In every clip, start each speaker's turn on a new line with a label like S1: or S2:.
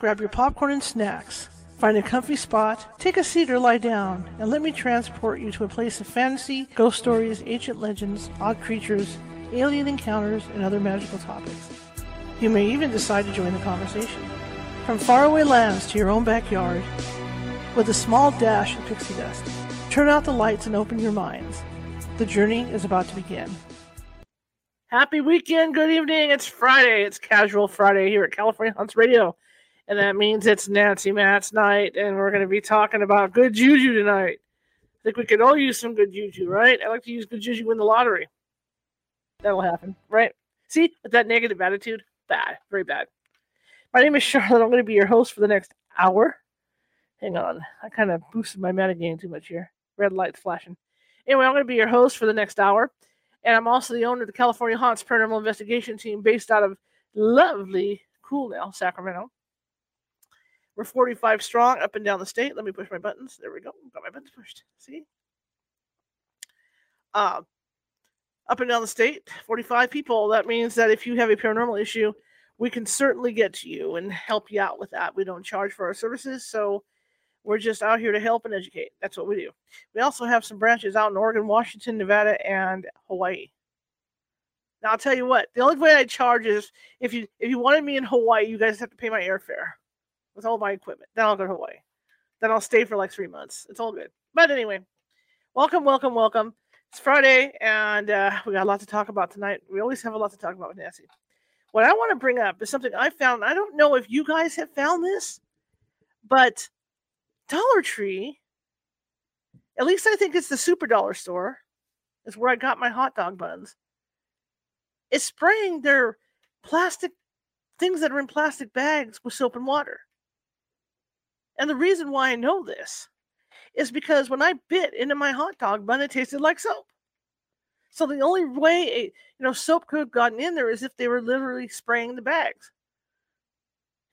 S1: Grab your popcorn and snacks. Find a comfy spot, take a seat or lie down, and let me transport you to a place of fantasy, ghost stories, ancient legends, odd creatures, alien encounters, and other magical topics. You may even decide to join the conversation. From faraway lands to your own backyard, with a small dash of pixie dust. Turn out the lights and open your minds. The journey is about to begin. Happy weekend, good evening. It's Friday. It's Casual Friday here at California Haunts Radio and that means it's Nancy Matt's night, and we're going to be talking about good juju tonight. I think we could all use some good juju, right? I like to use good juju win the lottery. That'll happen, right? See, with that negative attitude, bad, very bad. My name is Charlotte. I'm going to be your host for the next hour. Hang on, I kind of boosted my metagame too much here. Red lights flashing. Anyway, I'm going to be your host for the next hour, and I'm also the owner of the California Haunts Paranormal Investigation Team, based out of lovely Cool now, Sacramento. We're 45 strong up and down the state. Let me push my buttons. There we go. Got my buttons pushed. See? Uh, up and down the state, 45 people. That means that if you have a paranormal issue, we can certainly get to you and help you out with that. We don't charge for our services, so we're just out here to help and educate. That's what we do. We also have some branches out in Oregon, Washington, Nevada, and Hawaii. Now I'll tell you what, the only way I charge is if you if you wanted me in Hawaii, you guys have to pay my airfare with all my equipment. Then I'll go to Hawaii. Then I'll stay for like three months. It's all good. But anyway, welcome, welcome, welcome. It's Friday, and uh, we got a lot to talk about tonight. We always have a lot to talk about with Nancy. What I want to bring up is something I found. I don't know if you guys have found this, but Dollar Tree, at least I think it's the super dollar store, is where I got my hot dog buns, is spraying their plastic things that are in plastic bags with soap and water. And the reason why I know this is because when I bit into my hot dog bun, it tasted like soap. So the only way a, you know soap could have gotten in there is if they were literally spraying the bags.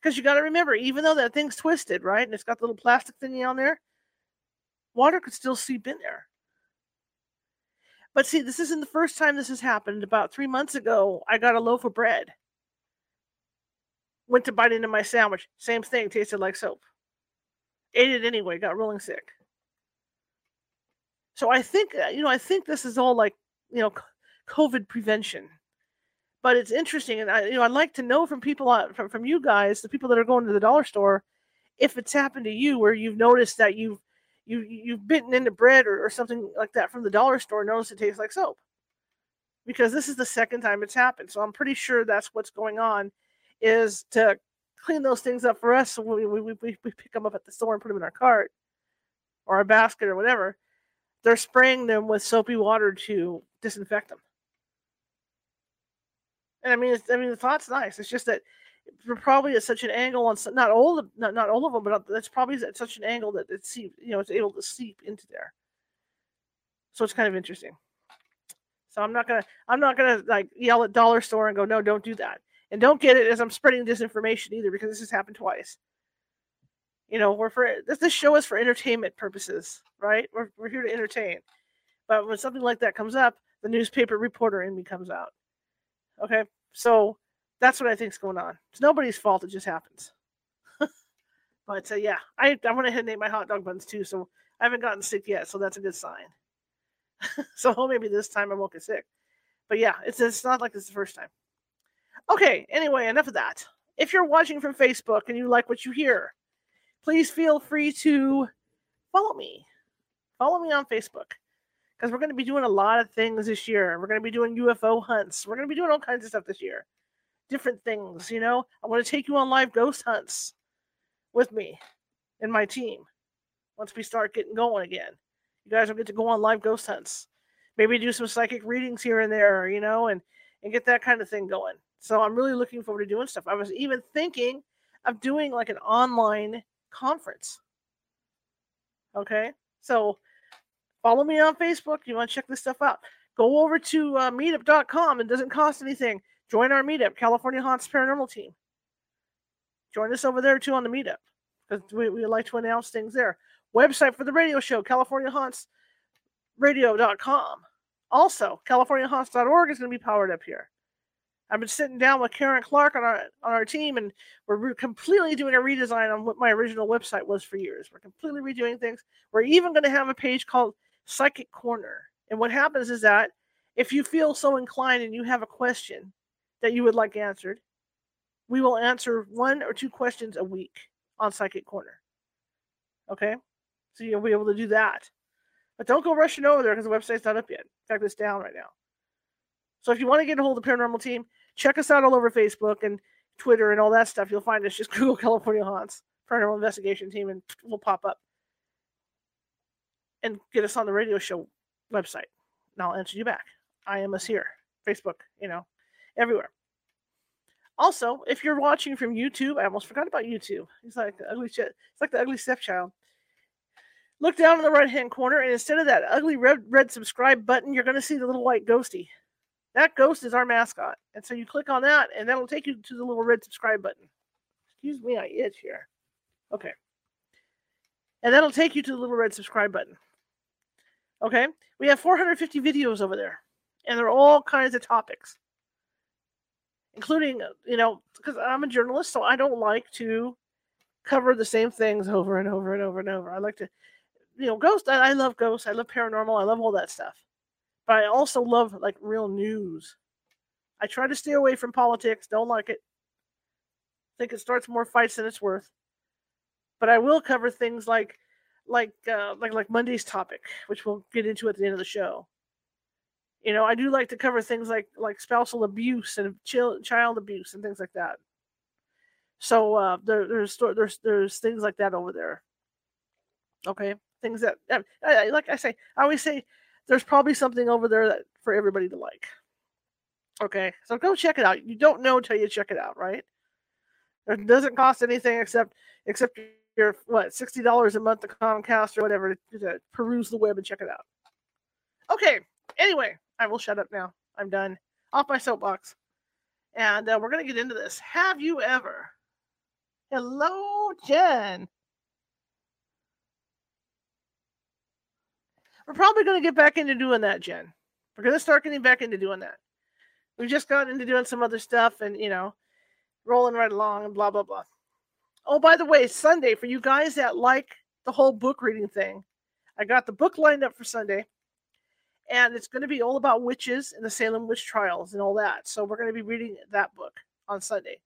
S1: Because you got to remember, even though that thing's twisted, right, and it's got the little plastic thingy on there, water could still seep in there. But see, this isn't the first time this has happened. About three months ago, I got a loaf of bread. Went to bite into my sandwich. Same thing, tasted like soap ate it anyway, got rolling sick. So I think, uh, you know, I think this is all like, you know, COVID prevention. But it's interesting, and I, you know, I'd like to know from people, from from you guys, the people that are going to the dollar store, if it's happened to you, where you've noticed that you've you you've bitten into bread or, or something like that from the dollar store, notice it tastes like soap. Because this is the second time it's happened, so I'm pretty sure that's what's going on, is to clean those things up for us. We, we, we, we pick them up at the store and put them in our cart or a basket or whatever. They're spraying them with soapy water to disinfect them. And I mean, I mean, the thought's nice. It's just that we're probably at such an angle on not all of not, not all of them, but that's probably at such an angle that it's you know it's able to seep into there. So it's kind of interesting. So I'm not gonna I'm not gonna like yell at dollar store and go no don't do that. And don't get it as I'm spreading disinformation either, because this has happened twice. You know, we're for this, this show is for entertainment purposes, right? We're, we're here to entertain. But when something like that comes up, the newspaper reporter in me comes out. Okay, so that's what I think is going on. It's nobody's fault; it just happens. but uh, yeah, I I went ahead and ate my hot dog buns too, so I haven't gotten sick yet, so that's a good sign. so maybe this time I won't get sick. But yeah, it's it's not like it's the first time. Okay, anyway, enough of that. If you're watching from Facebook and you like what you hear, please feel free to follow me. Follow me on Facebook because we're going to be doing a lot of things this year. We're going to be doing UFO hunts. We're going to be doing all kinds of stuff this year. Different things, you know. I want to take you on live ghost hunts with me and my team once we start getting going again. You guys will get to go on live ghost hunts. Maybe do some psychic readings here and there, you know, and and get that kind of thing going. So I'm really looking forward to doing stuff. I was even thinking of doing like an online conference. Okay. So follow me on Facebook. You want to check this stuff out. Go over to uh, meetup.com. It doesn't cost anything. Join our meetup, California Haunts Paranormal Team. Join us over there too on the meetup because we, we like to announce things there. Website for the radio show, California Haunts Radio.com. Also, CaliforniaHaunts.org is going to be powered up here. I've been sitting down with Karen Clark on our on our team, and we're re- completely doing a redesign on what my original website was for years. We're completely redoing things. We're even going to have a page called Psychic Corner. And what happens is that if you feel so inclined and you have a question that you would like answered, we will answer one or two questions a week on Psychic Corner. Okay, so you'll be able to do that. But don't go rushing over there because the website's not up yet. In fact, it's down right now. So if you want to get a hold of the paranormal team, check us out all over Facebook and Twitter and all that stuff. You'll find us just Google California Haunts Paranormal Investigation Team and we'll pop up. And get us on the radio show website. And I'll answer you back. I am us here. Facebook, you know, everywhere. Also, if you're watching from YouTube, I almost forgot about YouTube. It's like the ugly shit. It's like the ugly stepchild. Look down in the right hand corner, and instead of that ugly red, red subscribe button, you're going to see the little white ghosty. That ghost is our mascot. And so you click on that, and that'll take you to the little red subscribe button. Excuse me, I itch here. Okay. And that'll take you to the little red subscribe button. Okay. We have 450 videos over there, and they're all kinds of topics, including, you know, because I'm a journalist, so I don't like to cover the same things over and over and over and over. I like to, you know, ghost. I, I love ghosts. I love paranormal. I love all that stuff but I also love like real news. I try to stay away from politics. Don't like it. Think it starts more fights than it's worth. But I will cover things like, like, uh, like, like Monday's topic, which we'll get into at the end of the show. You know, I do like to cover things like like spousal abuse and child abuse and things like that. So uh, there, there's there's there's things like that over there. Okay, things that i like I say, I always say there's probably something over there that for everybody to like. Okay, so go check it out. You don't know until you check it out, right? It doesn't cost anything except except your what sixty dollars a month to Comcast or whatever to, to, peruse the web and check it out. Okay. Anyway, I will shut up now. I'm done. Off my soapbox, and uh, we're gonna get into this. Have you ever? Hello, Jen. We're probably going to get back into doing that, Jen. We're going to start getting back into doing that. We've just gotten into doing some other stuff and, you know, rolling right along and blah, blah, blah. Oh, by the way, Sunday, for you guys that like the whole book reading thing, I got the book lined up for Sunday. And it's going to be all about witches and the Salem witch trials and all that. So we're going to be reading that book on Sunday.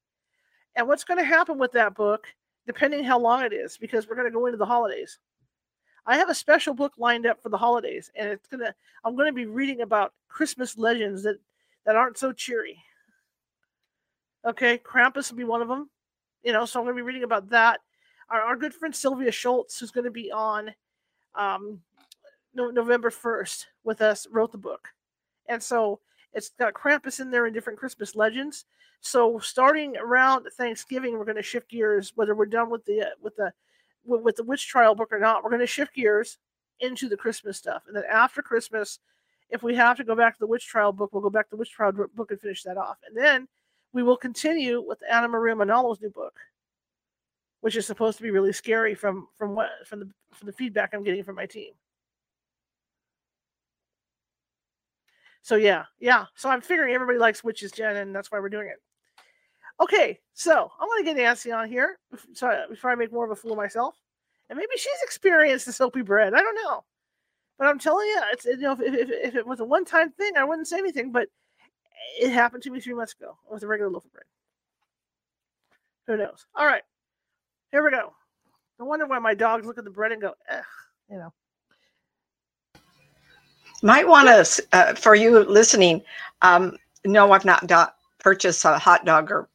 S1: And what's going to happen with that book, depending how long it is, because we're going to go into the holidays. I have a special book lined up for the holidays, and it's gonna I'm gonna be reading about Christmas legends that that aren't so cheery. Okay, Krampus will be one of them. You know, so I'm gonna be reading about that. Our, our good friend Sylvia Shults, who's gonna be on um, no, November 1st with us, wrote the book, and so it's got Krampus in there and different Christmas legends. So starting around Thanksgiving, we're going to shift gears. Whether we're done with the with the with, the witch trial book or not, we're going to shift gears into the Christmas stuff. And then after Christmas, if we have to go back to the witch trial book, we'll go back to the witch trial book and finish that off. And then we will continue with Anna Maria Manalo's new book, which is supposed to be really scary from from what from the from the feedback I'm getting from my team. So yeah, yeah. So I'm figuring everybody likes witches, Jen, and that's why we're doing it. Okay, so I want to get Nancy on here before I make more of a fool of myself, and maybe she's experienced the soapy bread. I don't know, but I'm telling you, it's you know if, if, if it was a one time thing, I wouldn't say anything. But it happened to me three months ago with a regular loaf of bread. Who knows? All right, here we go. No wonder why my dogs look at the bread and go, "Ugh," you know.
S2: Might want to, uh, for you listening, um, no, I've not do- purchased a hot dog or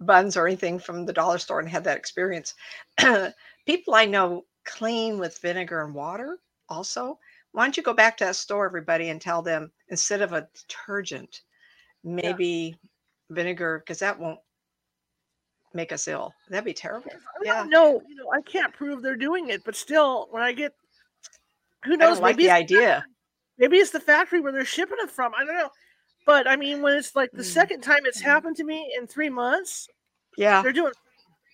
S2: buns or anything from the dollar store and had that experience. People I know clean with vinegar and water also. Why don't you go back to that store, everybody, and tell them instead of a detergent, maybe yeah. vinegar, because that won't make us ill. That'd be terrible.
S1: Yeah. No, you know, I can't prove they're doing it, but still, when I get, who knows?
S2: like the idea.
S1: Maybe it's the factory where they're shipping it from. I don't know. But I mean, when it's like the mm. second time it's mm-hmm. happened to me in three months,
S2: yeah,
S1: they're doing.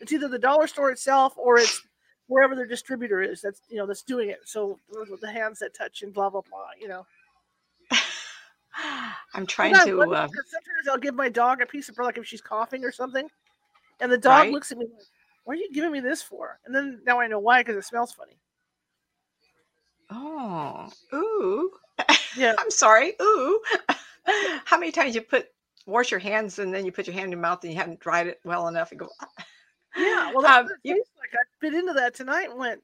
S1: It's either the dollar store itself or it's wherever their distributor is. That's you know that's doing it. So the hands that touch and blah blah blah. You know.
S2: I'm trying to. Uh,
S1: sometimes I'll give my dog a piece of bread, like if she's coughing or something, and the dog
S2: Right.
S1: looks at me like, "What are you giving me this for?" And then now I know why, because it smells funny.
S2: oh, ooh.
S1: Yeah.
S2: I'm sorry. Ooh. How many times you put wash your hands and then you put your hand in your mouth and you haven't dried it well enough and go.
S1: Yeah, well,
S2: Um, you-
S1: like. I bit into that tonight and went,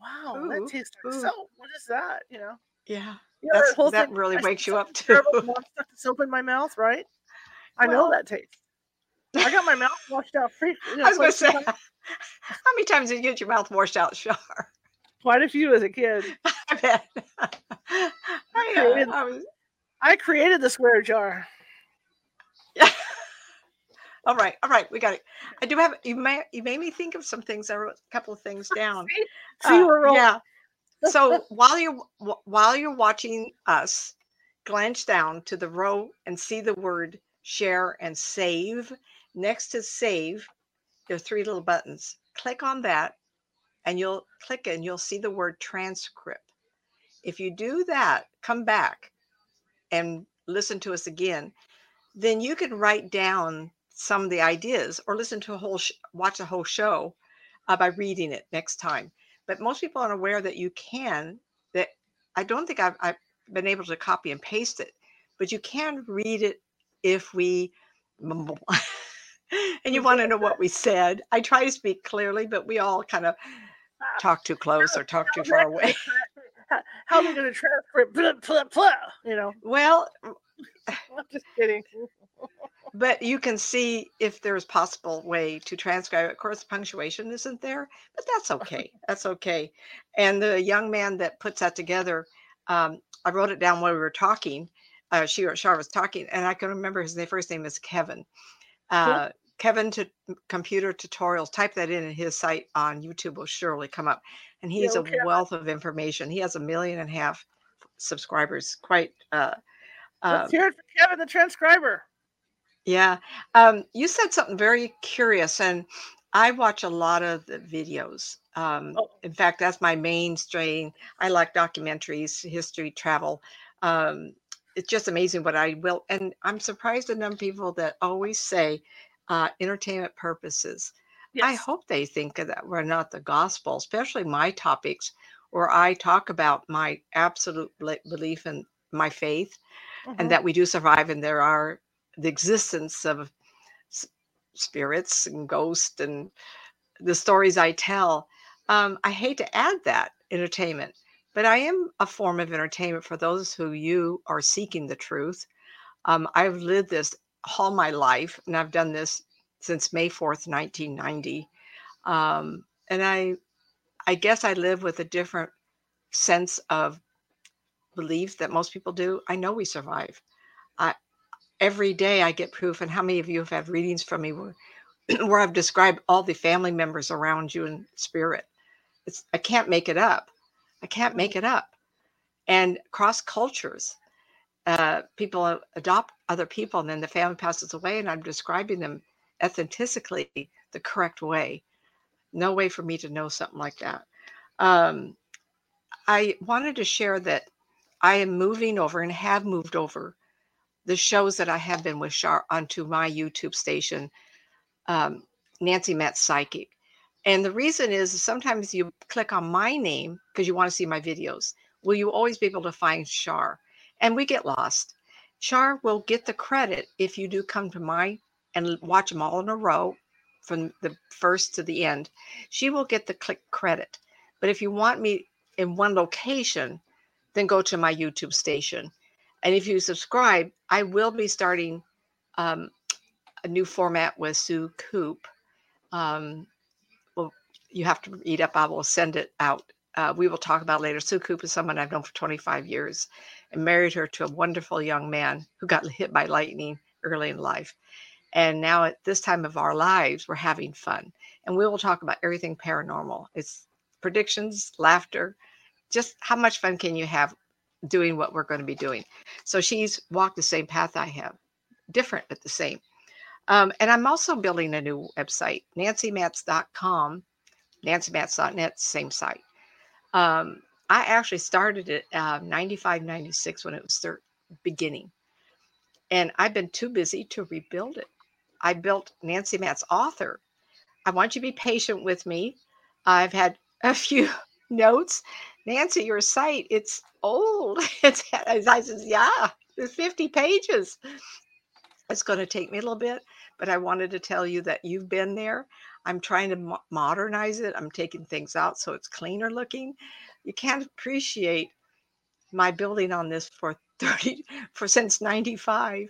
S1: "Wow,
S2: Ooh,
S1: that tastes like
S2: ooh.
S1: soap. What is that?" You know,
S2: Yeah,
S1: you know
S2: that's,
S1: whole
S2: that
S1: thing,
S2: really
S1: I
S2: wakes you up too.
S1: stuck soap in my mouth, right? I
S2: Well-
S1: know that taste. I got my mouth washed out free. You know,
S2: I was going to say,
S1: times-
S2: how many times did you get your mouth washed out, Shar?
S1: quite a few as a kid.
S2: I bet. I, uh, I was,
S1: I created the square jar. Yeah.
S2: all right, all right, we got it. I do have you. May you made me think of some things. I wrote a couple of things down.
S1: See, See,
S2: Uh, yeah. So while you're while you're watching us, glance down to the row and see the word share and save. Next to save, there are three little buttons. Click on that, and you'll click and you'll see the word transcript. If you do that, come back and listen to us again. Then you can write down some of the ideas or listen to a whole sh- watch a whole show uh, by reading it next time but most people aren't aware that you can that i don't think I've, I've been able to copy and paste it but you can read it if we mumble and you want to know what we said i try to speak clearly but we all kind of talk too close or talk too far away
S1: How- are they going to transcript? Blah, blah, blah, you know,
S2: well
S1: I'm just kidding.
S2: but you can see if there's possible way to transcribe. Of course, punctuation isn't there, but that's okay. That's okay. And the young man that puts that together, um, I wrote it down while we were talking. Uh, she or Char was talking, and I can remember his name, first name is Kevin. Uh, Kevin to computer tutorials. Type that in, and his site on YouTube will surely come up. And he's
S1: Yeah,
S2: a wealth of information. He has a million and a half subscribers. Quite. Uh, uh,
S1: Let's hear it for Kevin, the transcriber.
S2: yeah. Um, you said something very curious, and I watch a lot of the videos. Um,
S1: Oh.
S2: In fact, that's my mainstream. I like documentaries, history, travel. Um, it's just amazing what I will. And I'm surprised at number of people that always say uh, entertainment purposes. I hope they think that we're not the gospel, especially my topics, where I talk about my absolute belief in my faith
S1: Mhm.
S2: and that we do survive and there are the existence of spirits and ghosts and the stories I tell. Um, I hate to add that entertainment, but I am a form of entertainment for those who you are seeking the truth. Um, I've lived this all my life, and I've done this since May fourth, nineteen ninety. Um, and I, I guess I live with a different sense of belief that most people do. I know we survive. I every day I get proof, and how many of you have had readings from me where, where I've described all the family members around you in spirit? It's I can't make it up. I can't make it up. And cross cultures, uh, people adopt other people, and then the family passes away, and I'm describing them authentically the correct way. No way for me to know something like that. Um, I wanted to share that I am moving over and have moved over the shows that I have been with Shar onto my YouTube station, um, Nancy Met Psychic. And the reason is sometimes you click on my name because you want to see my videos. Will you always be able to find Shar? And we get lost. Char will get the credit if you do come to my and watch them all in a row from the first to the end. She will get the click credit. But if you want me in one location, then go to my YouTube station. And if you subscribe, I will be starting um, a new format with Sue Coop. Um, well, you have to read up. I will send it out. Uh, we will talk about later. Sue Coop is someone I've known for 25 years and married her to a wonderful young man who got hit by lightning early in life. And now at this time of our lives, we're having fun. And we will talk about everything paranormal. It's predictions, laughter, just how much fun can you have doing what we're going to be doing. So she's walked the same path I have, different but the same. Um, and I'm also building a new website, nancymats.com, nancymats.net, same site. Um, I actually started it uh, 95, 96 when it was thir- beginning. And I've been too busy to rebuild it. I built Nancy Matt's author. I want you to be patient with me. I've had a few notes. Nancy, your site, it's old. It's I says, yeah, it's 50 pages. It's going to take me a little bit, but I wanted to tell you that you've been there. I'm trying to mo- modernize it. I'm taking things out so it's cleaner looking. You can't appreciate my building on this for 30 for since 95.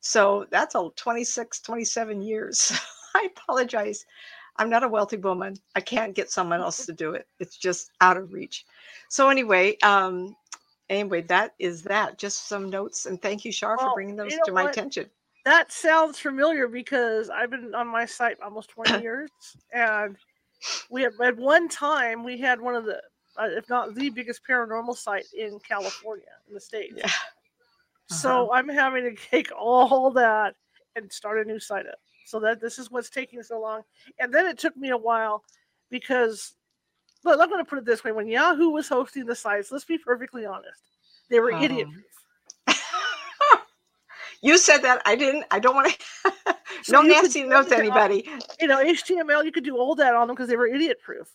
S2: So that's a 26, 27 years. I apologize. I'm not a wealthy woman. I can't get someone else to do it. It's just out of reach. So anyway, um, anyway, that is that. Just some notes, and thank you, Shar, for bringing those
S1: you know
S2: to my
S1: what?
S2: attention.
S1: That sounds familiar because I've been on my site almost 20 years, and we have, at one time we had one of the, uh, if not the biggest paranormal site in California in the states.
S2: Yeah.
S1: So I'm having to take all that and start a new site up. So that this is what's taking so long, and then it took me a while because, but I'm going to put it this way: when Yahoo was hosting the sites, let's be perfectly honest, they were idiot
S2: Um,
S1: proof.
S2: You said that. I didn't. I don't want to. No
S1: could
S2: nasty notes, anybody.
S1: you know, HTML, you could do all that on them because they were idiot proof.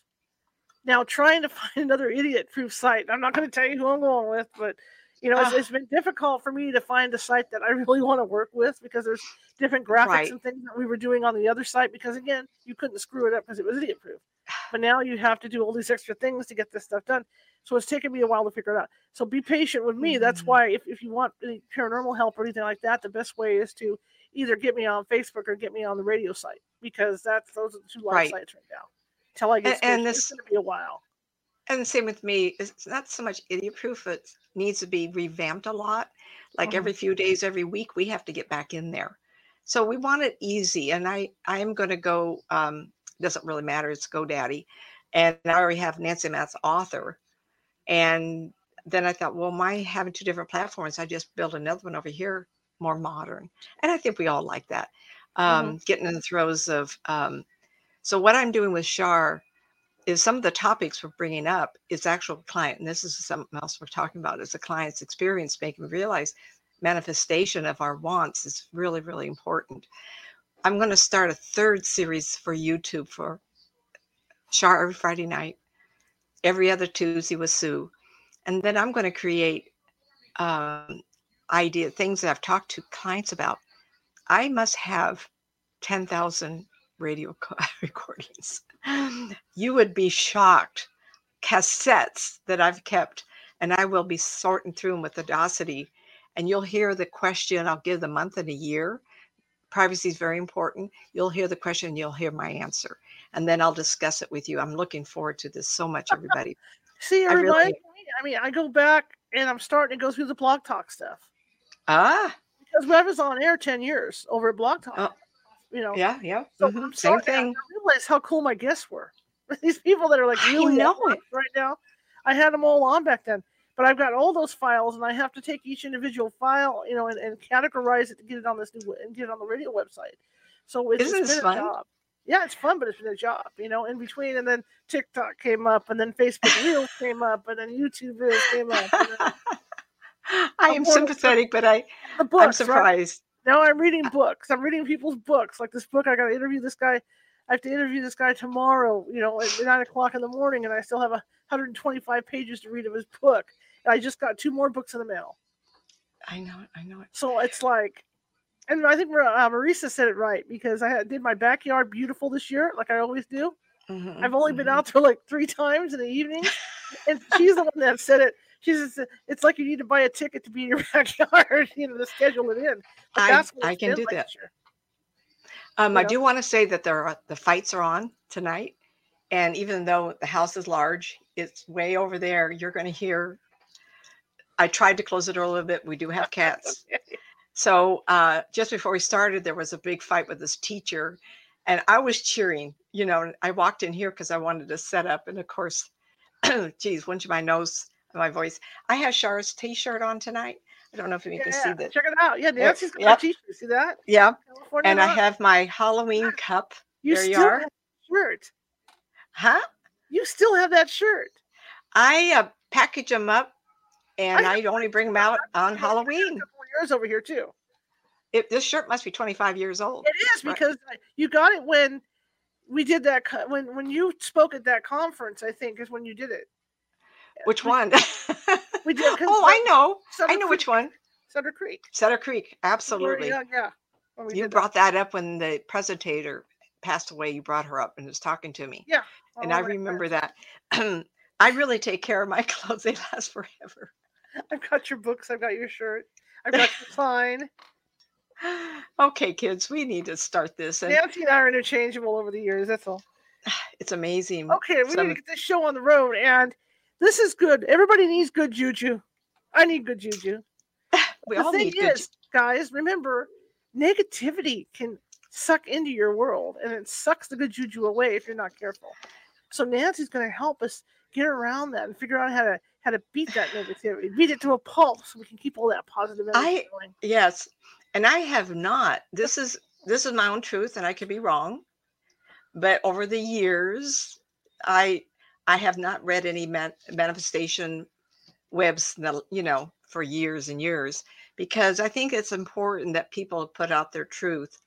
S1: Now, trying to find another idiot proof site, I'm not going to tell you who I'm going with, but you know, it's,
S2: Ah.
S1: it's been difficult for me to find a site that I really want to work with because there's different graphics
S2: Right.
S1: and things that we were doing on the other site. Because again, you couldn't screw it up because it was idiot proof. But now you have to do all these extra things to get this stuff done. So it's taken me a while to figure it out. So be patient with me. That's
S2: Mhm.
S1: why if, if you want any paranormal help or anything like that, the best way is to either get me on Facebook or get me on the radio site because that's those are the two live
S2: Right.
S1: sites right now. Till I get
S2: A- and this-
S1: it's going to be a while.
S2: And the same with me. It's not so much idiot proof. It needs to be revamped a lot. Like
S1: Mhm.
S2: every few days, every week, we have to get back in there. So we want it easy. And I, I am going to go. Um, doesn't really matter. It's GoDaddy, and I already have Nancy Matt's author. And then I thought, well, my having two different platforms, I just built another one over here, more modern. And I think we all like that. Um, Getting in the throes of. Um, so what I'm doing with Shar is some of the topics we're bringing up is actual client, and this is something else we're talking about is the client's experience, making realize manifestation of our wants is really, really important. I'm going to start a third series for YouTube for Shar every Friday night, every other Tuesday with Sue, and then I'm going to create um, idea things that I've talked to clients about. I must have ten thousand radio recordings. You would be shocked. Cassettes that I've kept, and I will be sorting through them with Audacity. And you'll hear the question. I'll give the month and a year. Privacy is very important. You'll hear the question, you'll hear my answer, and then I'll discuss it with you. I'm looking forward to this so much, everybody.
S1: See, everybody,
S2: I really-
S1: I mean, I go back and I'm starting to go through the Blog Talk stuff
S2: Ah,
S1: because Web is on air ten years over at Blog Talk.
S2: Oh,
S1: you know,
S2: yeah, yeah.
S1: So
S2: mhm,
S1: I'm
S2: Same thing.
S1: I realize how cool my guests were. These people that are like really
S2: know
S1: advanced right now. I had them all on back then, but I've got all those files, and I have to take each individual file, you know, and, and categorize it to get it on this new and get it on the radio website. So it's,
S2: Isn't
S1: been
S2: fun?
S1: a job. Yeah, it's fun, but it's been a job, you know. In between, and then TikTok came up, and then Facebook Reels came up, and then YouTube Reels came up.
S2: I
S1: I'm
S2: sympathetic, but I, I'm surprised.
S1: Now I'm reading books. I'm reading people's books. Like this book, I got to interview this guy. I have to interview this guy tomorrow, you know, at nine o'clock in the morning, and I still have a 125 pages to read of his book. And I just got two more books in the mail.
S2: I know it. I know it.
S1: So it's like, and I think uh, Marisa said it right because I did my backyard beautiful this year, like I always do.
S2: Mhm,
S1: I've only been
S2: mhm.
S1: out there like three times in the evening, and she's the one that said it. It's like you need to buy a ticket to be in your backyard, you know, to schedule it in.
S2: I- I can do that.
S1: year.
S2: Um,
S1: you
S2: I
S1: know?
S2: do want to say that there are the fights are on tonight, and even though the house is large, it's way over there. You're going to hear. I tried to close the door a little bit. We do have cats, so uh, just before we started, there was a big fight with this teacher, and I was cheering. You know, I walked in here because I wanted to set up, and of course, geez, wouldn't you my nose, my voice? I have Char's T-shirt on tonight. I don't know if you can see that.
S1: Check it out. Yeah, Nancy's got
S2: yep.
S1: a t-shirt. See that?
S2: Yeah,
S1: California
S2: and I have my Halloween cup.
S1: you
S2: there you
S1: still
S2: are.
S1: have shirt.
S2: Huh?
S1: You still have that shirt.
S2: I uh, package them up and
S1: I
S2: I only bring them out on Halloween.
S1: Years over here too.
S2: It, this shirt must be 25 years old.
S1: It is
S2: Right.
S1: because you got it when we did that. When when you spoke at that conference, I think is when you did it.
S2: Which one?
S1: We did.
S2: oh, I know. I know
S1: Creek-
S2: which one.
S1: Sutter Creek.
S2: Sutter Creek. Absolutely.
S1: Yeah, yeah.
S2: You
S1: did that.
S2: brought that up when the presentator passed away. You brought her up and was talking to me.
S1: Yeah,
S2: and I remember that. I really take care of my clothes. They last forever.
S1: I've got your books. I've got your shirt. I've got your sign.
S2: okay, kids, we need to start this. And
S1: Nancy and I are interchangeable over the years. That's all.
S2: it's amazing.
S1: Okay, we
S2: Some-
S1: need to get this show on the road, and this is good. Everybody needs good juju. I need good juju.
S2: we
S1: the
S2: all
S1: thing
S2: need good.
S1: is, guys, remember, negativity can suck into your world, and it sucks the good juju away if you're not careful. So Nancy's going to help us get around that and figure out how to how to beat that negativity, beat it to a pulp, so we can keep all that positive energy
S2: I-
S1: going.
S2: Yes, and I have not. This is this is my own truth, and I could be wrong. But over the years, I I have not read any man, manifestation webs, you know, for years and years, because I think it's important that people put out their truth.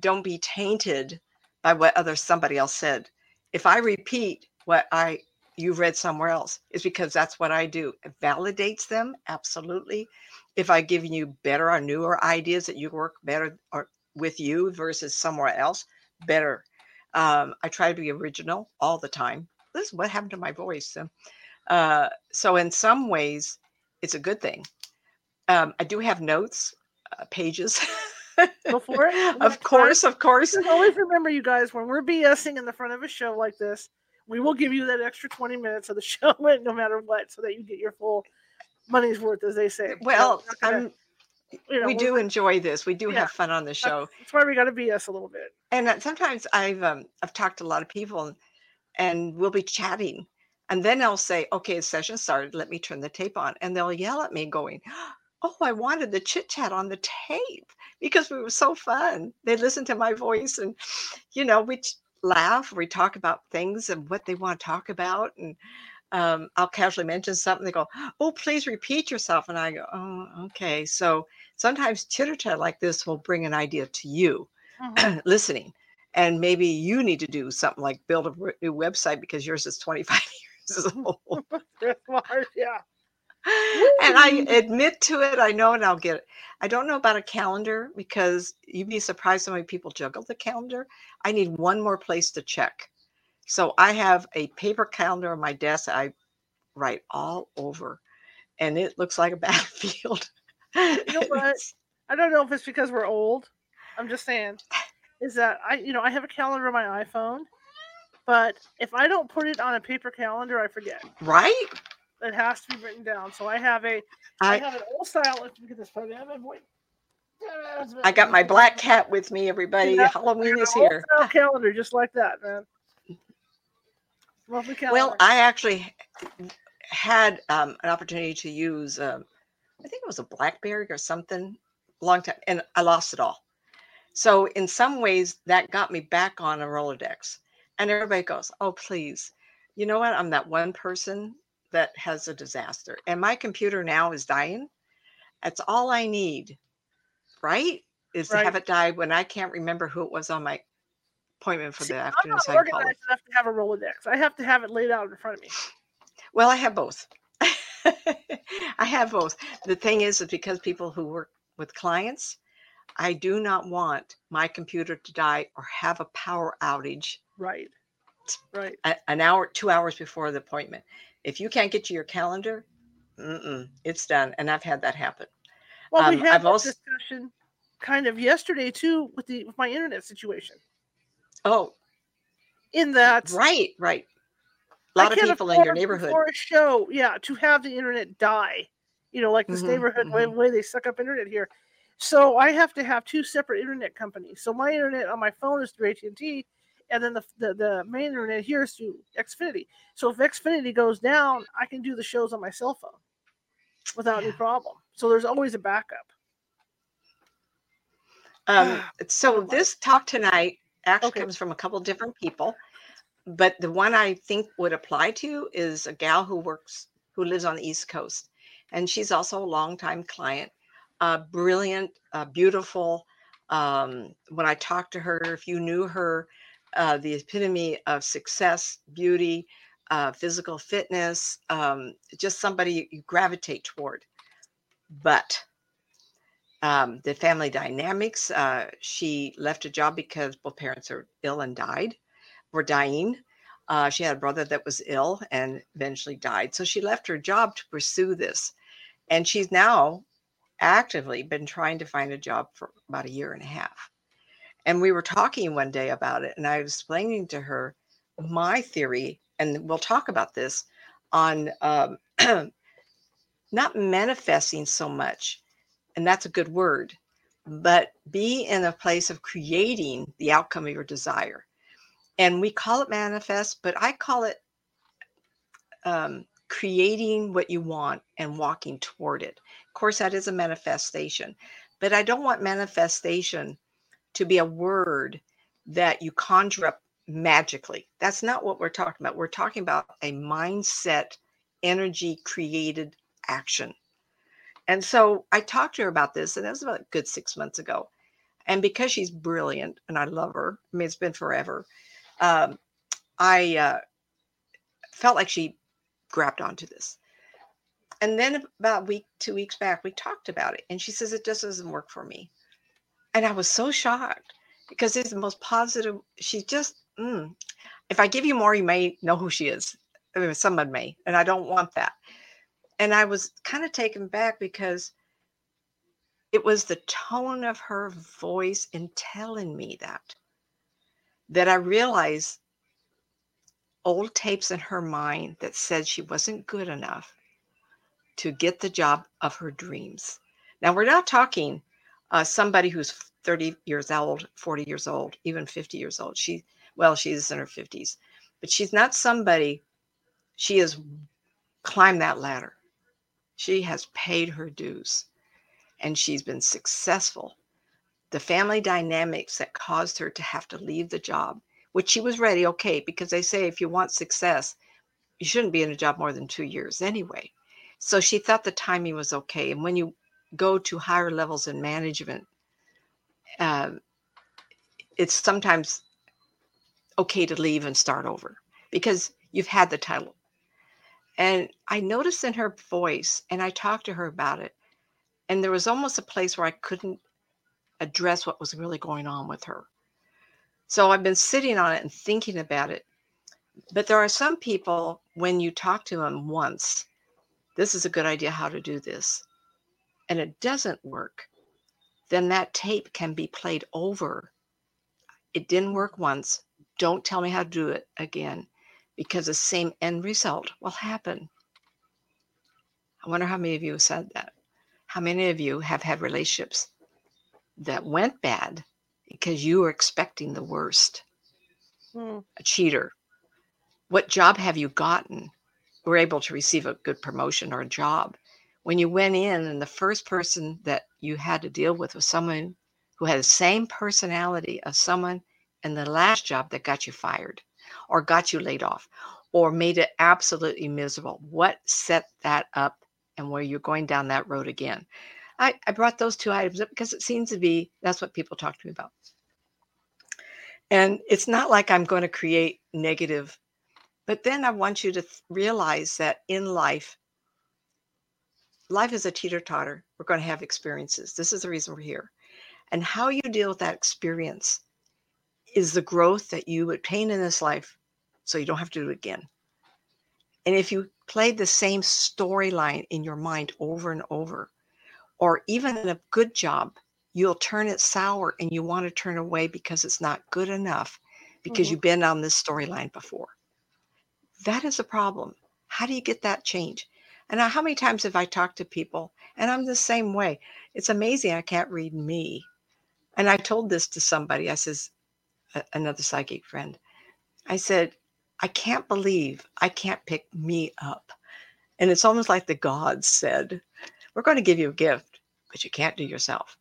S2: Don't be tainted by what other somebody else said. If I repeat what I you've read somewhere else, it's because that's what I do. It validates them absolutely if I give you better or newer ideas that you work better or with you versus somewhere else, better. Um, I try to be original all the time. This is what happened to my voice. So, uh, so in some ways, it's a good thing. Um, I do have notes, uh, pages.
S1: Before it.
S2: Of course, of course.
S1: Always remember, you guys, when we're BSing in the front of a show like this, we will give you that extra 20 minutes of the show, no matter what, so that you get your full money's worth, as they say.
S2: Well,
S1: gonna-
S2: I'm,
S1: you know,
S2: we do enjoy this. We do
S1: Yeah.
S2: have fun on the show.
S1: That's why we got to BS a little bit.
S2: and uh, sometimes I've um, I've talked to a lot of people, and, we'll be chatting, and then I'll say, "Okay, the session started. Let me turn the tape on," and they'll yell at me, going, "Oh, I wanted the chit chat on the tape because we were so fun." They listen to my voice, and you know, we laugh, we talk about things and what they want to talk about, and um, I'll casually mention something. They go, "Oh, please repeat yourself," and I go, "Oh, okay." So sometimes chitter chat like this will bring an idea to you
S1: Mhm.
S2: listening and maybe you need to do something like build a new website because yours is 25 years
S1: mm-hmm. old. Yeah.
S2: and i admit to it i know and i'll get it. I don't know about a calendar because you'd be surprised how many people juggle the calendar. I need one more place to check. So i have a paper calendar on my desk i write all over and it looks like a battlefield.
S1: You know what? I don't know if it's because we're old. I'm just saying, is that I, you know, I have a calendar on my iPhone, but if I don't put it on a paper calendar, I forget.
S2: right
S1: It has to be written down. So I have a, I,
S2: I,
S1: have an old style. Let me get this photo. I have a.
S2: I got my black cat with me everybody
S1: Yeah,
S2: halloween is here
S1: calendar, just like that, man. Lovely calendar.
S2: Well, I actually had um, an opportunity to use, um, I think it was a BlackBerry or something, long time, and I lost it all. So in some ways, that got me back on a Rolodex. And everybody goes, "Oh, please, you know what? I'm that one person that has a disaster, and my computer now is dying. That's all I need, right? Is to have it die when I can't remember who it was on my appointment for
S1: See,
S2: the
S1: I'm
S2: afternoon.
S1: not
S2: so
S1: organized enough to have a Rolodex. I have to have it laid out in front of me.
S2: Well, I have both. I have both. The thing is, is because people who work with clients, I do not want my computer to die or have a power outage
S1: Right. Right.
S2: a- an hour, two hours before the appointment. If you can't get to your calendar, mm-mm, it's done. And I've had that happen.
S1: Well, we
S2: Um,
S1: had
S2: I've also-
S1: discussion kind of yesterday too with the with my internet situation.
S2: Oh,
S1: In that
S2: right, right. A lot of
S1: can't
S2: people in your neighborhood.
S1: for a show, yeah, to have the internet die. You know, like this
S2: Mhm,
S1: neighborhood way, way they suck up internet here. So I have to have two separate internet companies. So my internet on my phone is through AT and T, and then the, the the main internet here is through Xfinity. So if Xfinity goes down, I can do the shows on my cell phone without any problem. So there's always a backup.
S2: Um, so this talk tonight actually
S1: Okay.
S2: comes from a couple different people, but the one I think would apply to is a gal who works who lives on the East Coast, and she's also a longtime client. Uh, brilliant, uh, beautiful. Um, when I talked to her, if you knew her, uh, the epitome of success, beauty, uh, physical fitness, um, just somebody you gravitate toward. But um, the family dynamics, uh, she left a job because both parents are ill and died, were dying. Uh, she had a brother that was ill and eventually died. So she left her job to pursue this. And she's now actively been trying to find a job for about a year and a half. And we were talking one day about it, and I was explaining to her my theory, and we'll talk about this on um, not manifesting so much, and that's a good word, but be in a place of creating the outcome of your desire. And we call it manifest, but I call it um, creating what you want and walking toward it. Of course, that is a manifestation, but I don't want manifestation to be a word that you conjure up magically. That's not what we're talking about. We're talking about a mindset, energy created action. And so I talked to her about this, and that was about a good six months ago. And because she's brilliant and I love her, I mean, it's been forever, um, I uh, felt like she grabbed onto this. And then about week, two weeks back, we talked about it. And she says, it just doesn't work for me. And I was so shocked because it's the most positive. She's just, mm. if I give you more, you may know who she is. I mean, someone may, and I don't want that. And I was kind of taken back because it was the tone of her voice in telling me that that I realized old tapes in her mind that said she wasn't good enough to get the job of her dreams. Now, we're not talking uh, somebody who's 30 years old, 40 years old, even 50 years old. She, well, she's in her 50s, but she's not somebody, she has climbed that ladder. She has paid her dues and she's been successful. The family dynamics that caused her to have to leave the job, which she was ready, okay, because they say if you want success, you shouldn't be in a job more than two years anyway. So she thought the timing was okay. And when you go to higher levels in management, uh, it's sometimes okay to leave and start over because you've had the title. And I noticed in her voice, and I talked to her about it, and there was almost a place where I couldn't address what was really going on with her. So I've been sitting on it and thinking about it. But there are some people, when you talk to them once, this is a good idea how to do this and it doesn't work, then that tape can be played over. It didn't work once. Don't tell me how to do it again because the same end result will happen. I wonder how many of you have said that. How many of you have had relationships that went bad because you were expecting the worst? Hmm. A cheater. What job have you gotten? Were able to receive a good promotion or a job when you went in and the first person that you had to deal with was someone who had the same personality as someone in the last job that got you fired or got you laid off or made it absolutely miserable what set that up and where you're going down that road again I, I brought those two items up because it seems to be that's what people talk to me about and it's not like i'm going to create negative but then i want you to th- realize that in life life is a teeter totter. We're going to have experiences. This is the reason we're here. And how you deal with that experience is the growth that you attain in this life so you don't have to do it again. And if you play the same storyline in your mind over and over, or even a good job, you'll turn it sour and you want to turn away because it's not good enough because mm-hmm. you've been on this storyline before. That is a problem. How do you get that change? And how many times have I talked to people and I'm the same way? It's amazing I can't read me. And I told this to somebody. I says, another psychic friend. I said, I can't believe I can't pick me up. And it's almost like the gods said, We're going to give you a gift, but you can't do yourself.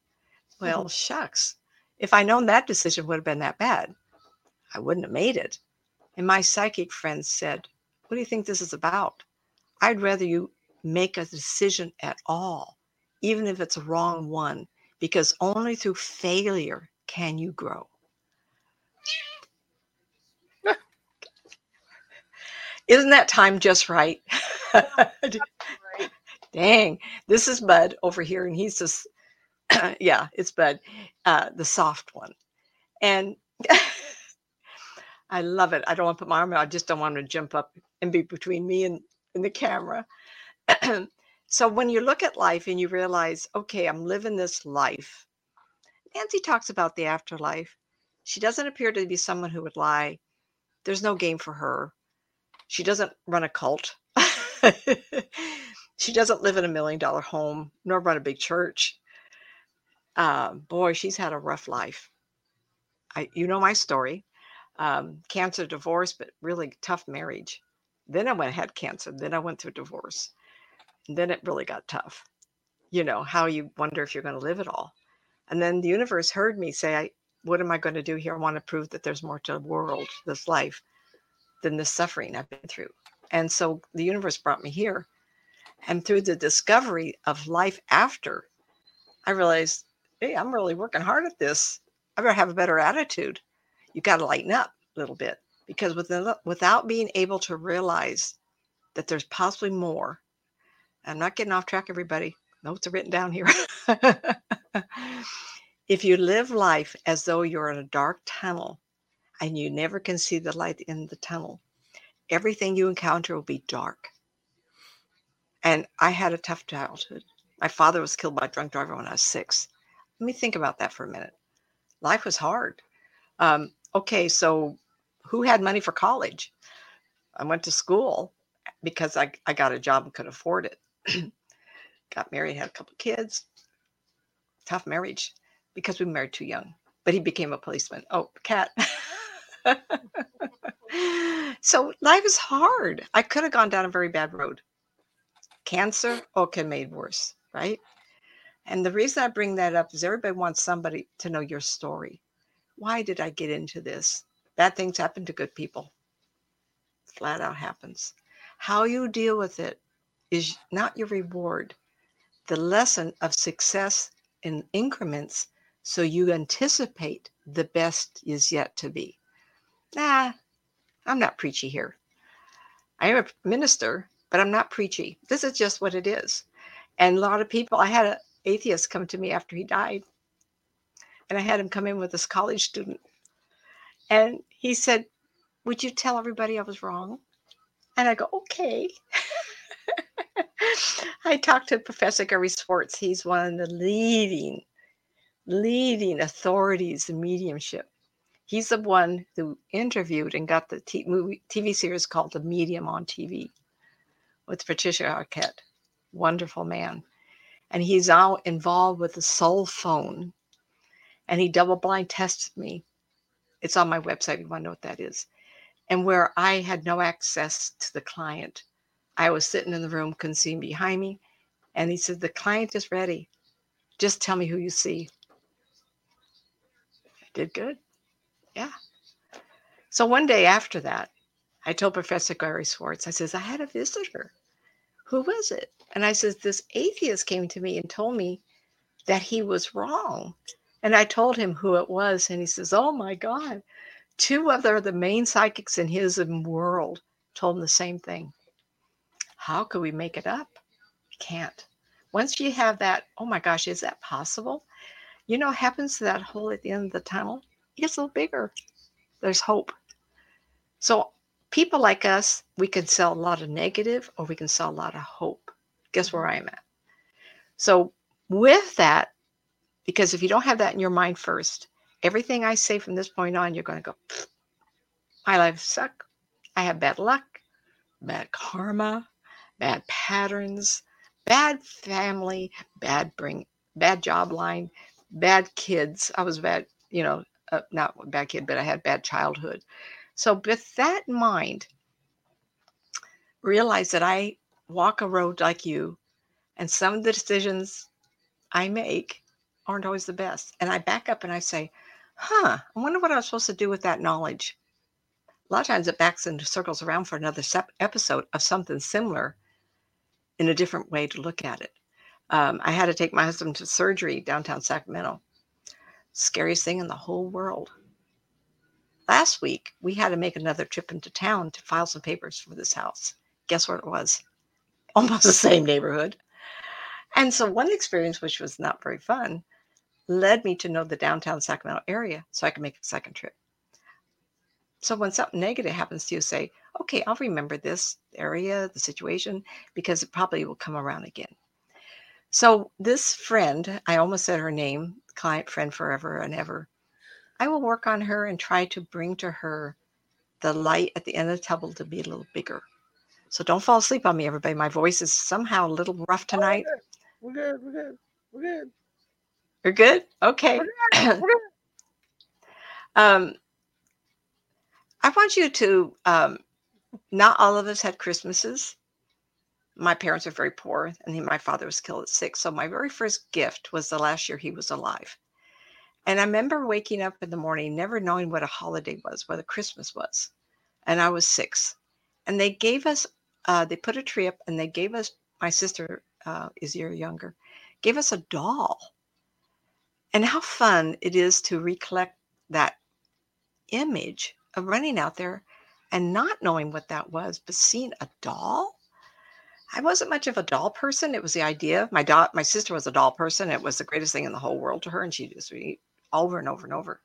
S2: Well, mm-hmm. shucks. If I known that decision would have been that bad, I wouldn't have made it. And my psychic friend said, What do you think this is about? I'd rather you make a decision at all, even if it's a wrong one, because only through failure can you grow. Isn't that time just right? Dang, this is Bud over here, and he's just, yeah, it's Bud, uh, the soft one. And I love it. I don't want to put my arm out. I just don't want to jump up and be between me and, and the camera. so when you look at life and you realize, okay, I'm living this life. Nancy talks about the afterlife. She doesn't appear to be someone who would lie. There's no game for her. She doesn't run a cult. she doesn't live in a million dollar home nor run a big church. Uh, boy, she's had a rough life. I, you know my story. Um, cancer, divorce, but really tough marriage. Then I went had cancer. Then I went through divorce. And then it really got tough. You know how you wonder if you're going to live it all. And then the universe heard me say, "What am I going to do here? I want to prove that there's more to the world, this life, than the suffering I've been through." And so the universe brought me here. And through the discovery of life after, I realized, hey, I'm really working hard at this. I better have a better attitude. You got to lighten up a little bit because without, being able to realize that there's possibly more, I'm not getting off track, everybody. Notes are written down here. if you live life as though you're in a dark tunnel and you never can see the light in the tunnel, everything you encounter will be dark. And I had a tough childhood. My father was killed by a drunk driver when I was six. Let me think about that for a minute. Life was hard. Um, okay, so who had money for college? I went to school because I, I got a job and could afford it. got married, had a couple kids. Tough marriage because we married too young. But he became a policeman. Oh, cat. so life is hard. I could have gone down a very bad road. Cancer, okay, made worse, right? And the reason I bring that up is everybody wants somebody to know your story. Why did I get into this? Bad things happen to good people. Flat out happens. How you deal with it is not your reward. The lesson of success in increments so you anticipate the best is yet to be. Nah, I'm not preachy here. I am a minister, but I'm not preachy. This is just what it is. And a lot of people, I had an atheist come to me after he died, and I had him come in with this college student. And he said, Would you tell everybody I was wrong? And I go, Okay. I talked to Professor Gary Schwartz. He's one of the leading, leading authorities in mediumship. He's the one who interviewed and got the t- movie, TV series called The Medium on TV with Patricia Arquette. Wonderful man. And he's now involved with the SoulPhone. And he double blind tested me. It's on my website you want to know what that is. And where I had no access to the client, I was sitting in the room, couldn't see him behind me. And he said, The client is ready. Just tell me who you see. I did good. Yeah. So one day after that, I told Professor Gary Schwartz, I says, I had a visitor. Who was it? And I says, this atheist came to me and told me that he was wrong. And I told him who it was. And he says, Oh my God. Two other the main psychics in his world told him the same thing. How could we make it up? Can't. Once you have that, oh my gosh, is that possible? You know, happens to that hole at the end of the tunnel? It gets a little bigger. There's hope. So people like us, we can sell a lot of negative or we can sell a lot of hope. Guess where I'm at? So with that, because if you don't have that in your mind first, everything I say from this point on, you're going to go, my life suck. I have bad luck, bad karma, bad patterns, bad family, bad bring, bad job line, bad kids. I was bad, you know, uh, not a bad kid, but I had bad childhood. So, with that in mind, realize that I walk a road like you, and some of the decisions I make aren't always the best. And I back up and I say, huh, I wonder what I was supposed to do with that knowledge. A lot of times it backs into circles around for another sep- episode of something similar. in a different way to look at it. Um, I had to take my husband to surgery downtown Sacramento. Scariest thing in the whole world. Last week, we had to make another trip into town to file some papers for this house. Guess what it was? Almost the same neighborhood. And so, one experience, which was not very fun, led me to know the downtown Sacramento area so I could make a second trip. So, when something negative happens to you, say, okay, I'll remember this area, the situation, because it probably will come around again. So, this friend, I almost said her name, client friend forever and ever, I will work on her and try to bring to her the light at the end of the tunnel to be a little bigger. So don't fall asleep on me, everybody. My voice is somehow a little rough
S1: Oh,
S2: tonight.
S1: We're good. We're good. We're good.
S2: You're good? Okay.
S1: We're good. We're good.
S2: um, I want you to, um, not all of us had Christmases. My parents are very poor, and my father was killed at six. So my very first gift was the last year he was alive. And I remember waking up in the morning, never knowing what a holiday was, what a Christmas was. And I was six. And they gave us, uh, they put a tree up and they gave us, my sister uh, is year younger, gave us a doll. And how fun it is to recollect that image of running out there and not knowing what that was, but seeing a doll. I wasn't much of a doll person. It was the idea. My doll, my sister was a doll person. It was the greatest thing in the whole world to her, and she just over and over and over.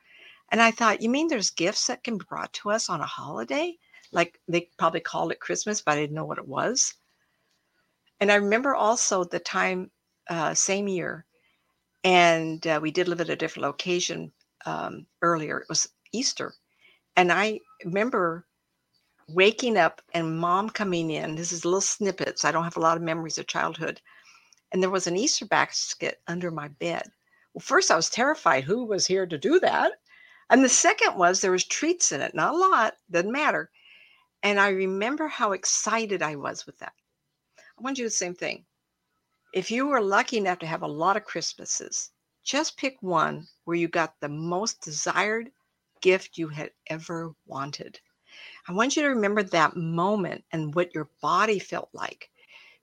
S2: And I thought, you mean there's gifts that can be brought to us on a holiday? Like they probably called it Christmas, but I didn't know what it was. And I remember also the time, uh, same year, and uh, we did live at a different location um, earlier. It was Easter, and I remember waking up and mom coming in. This is little snippets. I don't have a lot of memories of childhood. And there was an Easter basket under my bed. Well, first I was terrified. Who was here to do that? And the second was there was treats in it. Not a lot, doesn't matter. And I remember how excited I was with that. I want you to do the same thing. If you were lucky enough to have a lot of Christmases, just pick one where you got the most desired gift you had ever wanted. I want you to remember that moment and what your body felt like.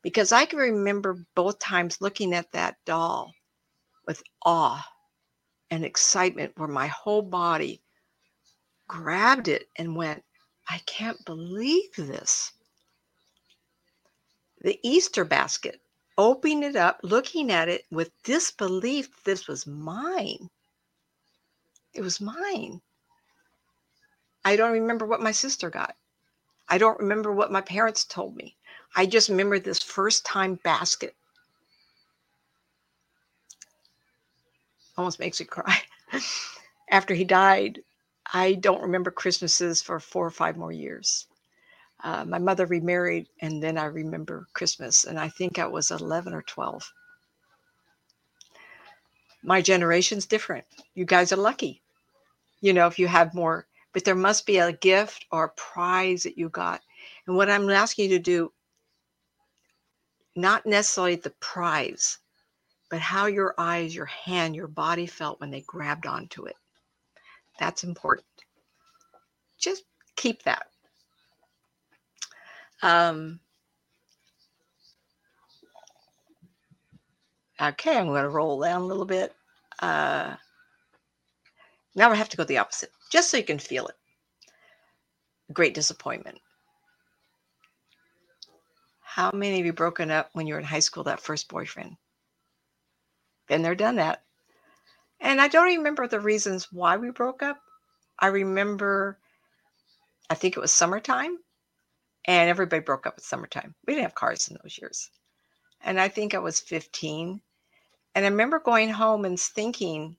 S2: Because I can remember both times looking at that doll with awe and excitement, where my whole body grabbed it and went, I can't believe this. The Easter basket, opening it up, looking at it with disbelief, this was mine. It was mine. I don't remember what my sister got. I don't remember what my parents told me. I just remember this first time basket. Almost makes me cry. After he died, I don't remember Christmases for four or five more years. Uh, my mother remarried, and then I remember Christmas, and I think I was 11 or 12. My generation's different. You guys are lucky. You know, if you have more but there must be a gift or a prize that you got. And what I'm asking you to do, not necessarily the prize, but how your eyes, your hand, your body felt when they grabbed onto it. That's important. Just keep that. Um, okay, I'm going to roll down a little bit. Uh, now I have to go the opposite, just so you can feel it. Great disappointment. How many of you broken up when you were in high school, that first boyfriend? Been there, done that. And I don't remember the reasons why we broke up. I remember, I think it was summertime, and everybody broke up at summertime. We didn't have cars in those years. And I think I was 15. And I remember going home and thinking,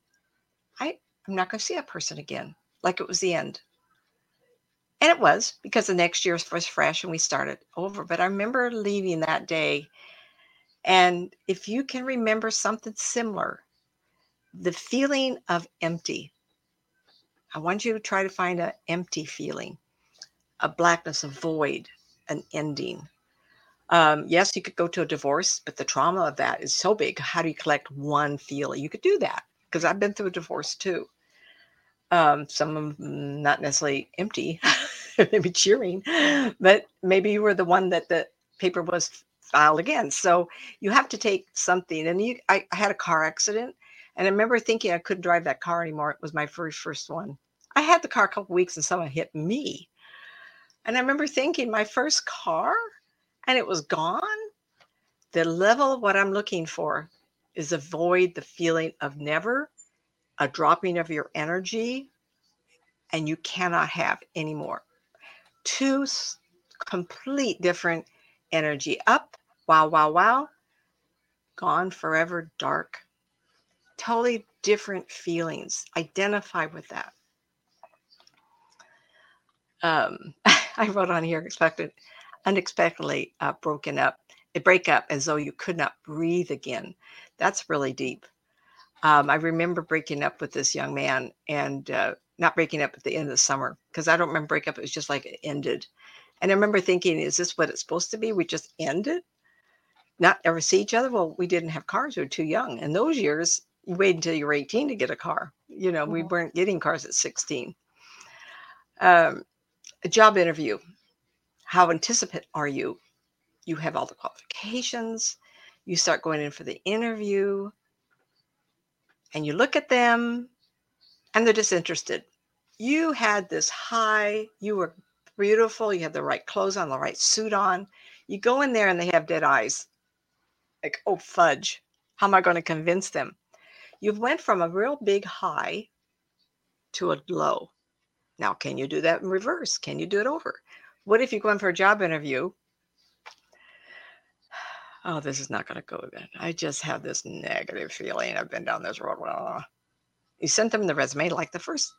S2: I, I'm not going to see that person again, like it was the end. And it was because the next year was fresh and we started over. But I remember leaving that day. And if you can remember something similar, the feeling of empty, I want you to try to find an empty feeling, a blackness, a void, an ending. Um, yes, you could go to a divorce, but the trauma of that is so big. How do you collect one feeling? You could do that because I've been through a divorce too. Um, some of them not necessarily empty, maybe cheering, but maybe you were the one that the paper was filed again. So you have to take something. And you, I, I had a car accident, and I remember thinking I couldn't drive that car anymore. It was my first first one. I had the car a couple weeks, and someone hit me. And I remember thinking, my first car, and it was gone. The level of what I'm looking for is avoid the feeling of never, a dropping of your energy, and you cannot have anymore. Two complete different energy up, wow, wow, wow, gone forever, dark. Totally different feelings. Identify with that. Um, I wrote on here expected, unexpectedly uh, broken up, a breakup as though you could not breathe again. That's really deep. Um, I remember breaking up with this young man and uh, not breaking up at the end of the summer because I don't remember breakup. It was just like it ended. And I remember thinking, is this what it's supposed to be? We just ended, not ever see each other. Well, we didn't have cars. We were too young. And those years, you wait until you were 18 to get a car. You know, mm-hmm. we weren't getting cars at 16. Um, a job interview. How anticipate are you? You have all the qualifications. You start going in for the interview and you look at them and they're disinterested. You had this high, you were beautiful, you had the right clothes on, the right suit on. You go in there and they have dead eyes. Like, oh fudge, how am I going to convince them? You've went from a real big high to a low. Now, can you do that in reverse? Can you do it over? What if you go in for a job interview? Oh, this is not going to go good. I just have this negative feeling. I've been down this road. You sent them the resume like the first.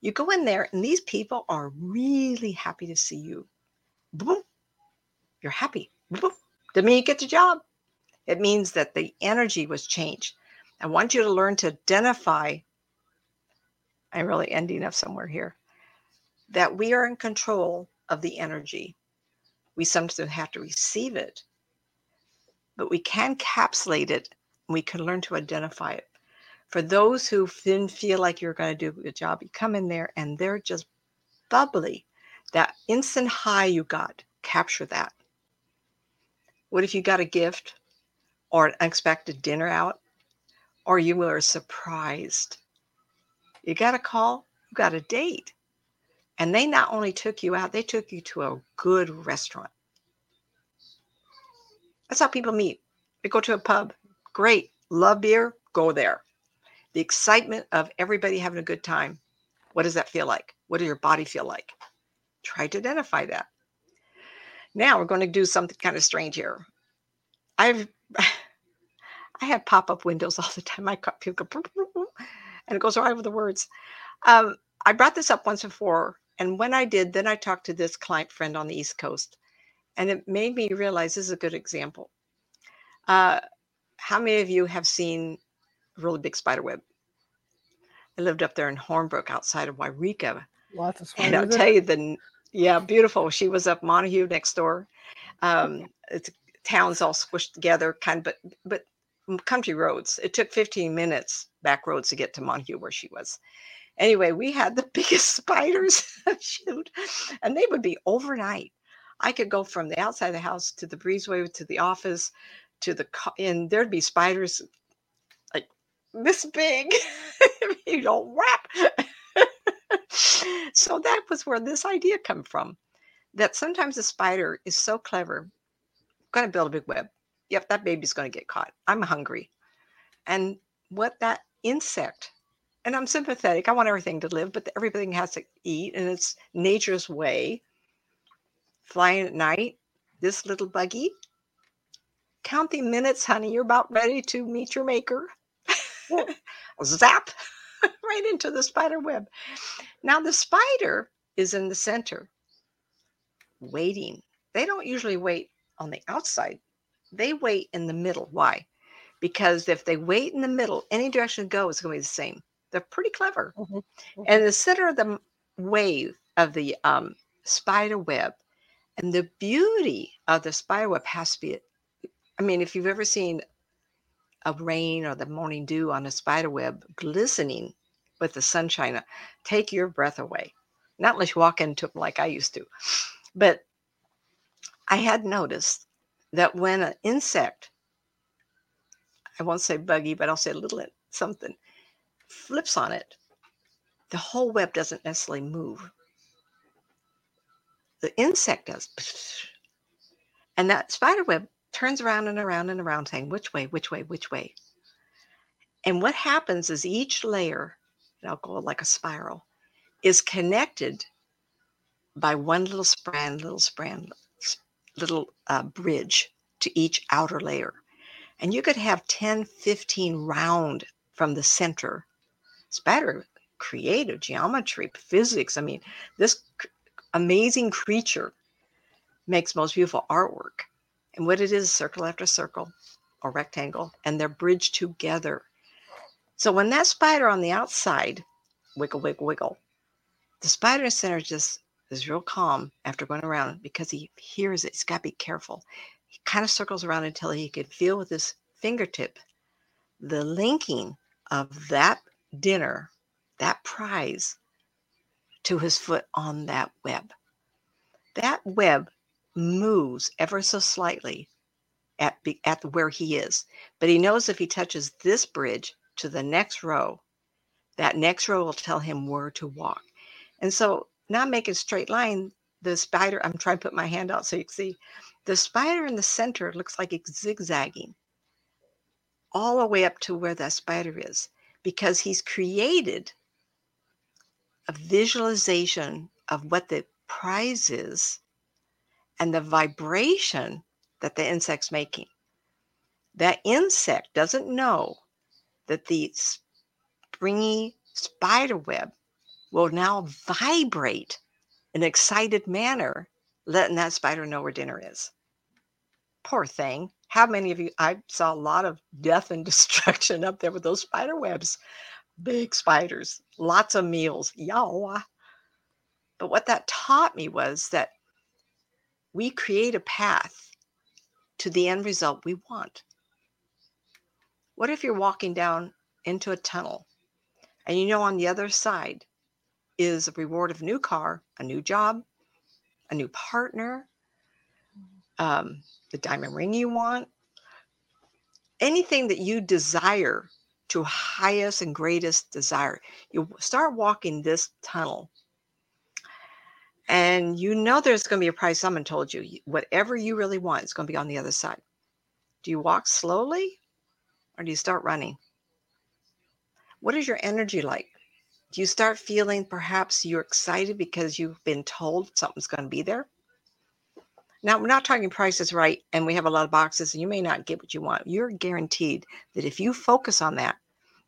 S2: You go in there, and these people are really happy to see you. Boom. You're happy. Boom. Doesn't you get the job. It means that the energy was changed. I want you to learn to identify. I'm really ending up somewhere here. That we are in control of the energy. We sometimes have to receive it, but we can capsulate it. We can learn to identify it for those who didn't feel like you're going to do a good job, you come in there and they're just bubbly. That instant high you got, capture that. What if you got a gift or an unexpected dinner out or you were surprised? You got a call, you got a date. And they not only took you out, they took you to a good restaurant. That's how people meet. They go to a pub. Great. Love beer. Go there the excitement of everybody having a good time. What does that feel like? What does your body feel like? Try to identify that. Now we're going to do something kind of strange here. I've I have pop-up windows all the time. My cut people go and it goes right over the words. Um, I brought this up once before, and when I did, then I talked to this client friend on the East Coast, and it made me realize this is a good example. Uh, how many of you have seen a really big spider web. I lived up there in Hornbrook outside of Yreka.
S1: Lots of
S2: And I'll tell you the yeah, beautiful. She was up Montague next door. Um, it's towns all squished together, kind of, but but country roads. It took 15 minutes back roads to get to Montague where she was. Anyway, we had the biggest spiders shoot, and they would be overnight. I could go from the outside of the house to the breezeway to the office to the and there'd be spiders like this big, you know, wrap. so that was where this idea come from. That sometimes a spider is so clever, going to build a big web. Yep, that baby's going to get caught. I'm hungry. And what that insect, and I'm sympathetic, I want everything to live, but everything has to eat, and it's nature's way. Flying at night, this little buggy, count the minutes, honey, you're about ready to meet your maker. zap right into the spider web. Now, the spider is in the center, waiting. They don't usually wait on the outside, they wait in the middle. Why? Because if they wait in the middle, any direction to go is going to be the same. They're pretty clever. Mm-hmm. Mm-hmm. And the center of the wave of the um, spider web, and the beauty of the spider web has to be I mean, if you've ever seen of rain or the morning dew on a spider web glistening with the sunshine, take your breath away. Not unless you walk into them like I used to. But I had noticed that when an insect, I won't say buggy, but I'll say a little something, flips on it, the whole web doesn't necessarily move. The insect does. And that spider web turns around and around and around saying, which way, which way, which way. And what happens is each layer, and I'll go like a spiral, is connected by one little strand, little strand, little uh, bridge to each outer layer. And you could have 10, 15 round from the center. Spider creative geometry, physics. I mean, this amazing creature makes most beautiful artwork. And what it is, circle after circle or rectangle, and they're bridged together. So when that spider on the outside wiggle, wiggle, wiggle, the spider center just is real calm after going around because he hears it. He's got to be careful. He kind of circles around until he can feel with his fingertip the linking of that dinner, that prize, to his foot on that web. That web moves ever so slightly at, at where he is, but he knows if he touches this bridge to the next row, that next row will tell him where to walk. And so, not making a straight line, the spider, I'm trying to put my hand out so you can see, the spider in the center looks like it's zigzagging all the way up to where that spider is because he's created a visualization of what the prize is and the vibration that the insect's making. That insect doesn't know that the springy spider web will now vibrate in an excited manner, letting that spider know where dinner is. Poor thing. How many of you? I saw a lot of death and destruction up there with those spider webs. Big spiders, lots of meals. Y'all. But what that taught me was that we create a path to the end result we want. What if you're walking down into a tunnel and you know on the other side is a reward of new car, a new job, a new partner, um, the diamond ring you want, anything that you desire to highest and greatest desire. You start walking this tunnel and you know there's going to be a price someone told you whatever you really want is going to be on the other side. Do you walk slowly or do you start running? What is your energy like do you start feeling perhaps you're excited because you've been told something's going to be there now we're not talking prices right and we have a lot of boxes and you may not get what you want you're guaranteed that if you focus on that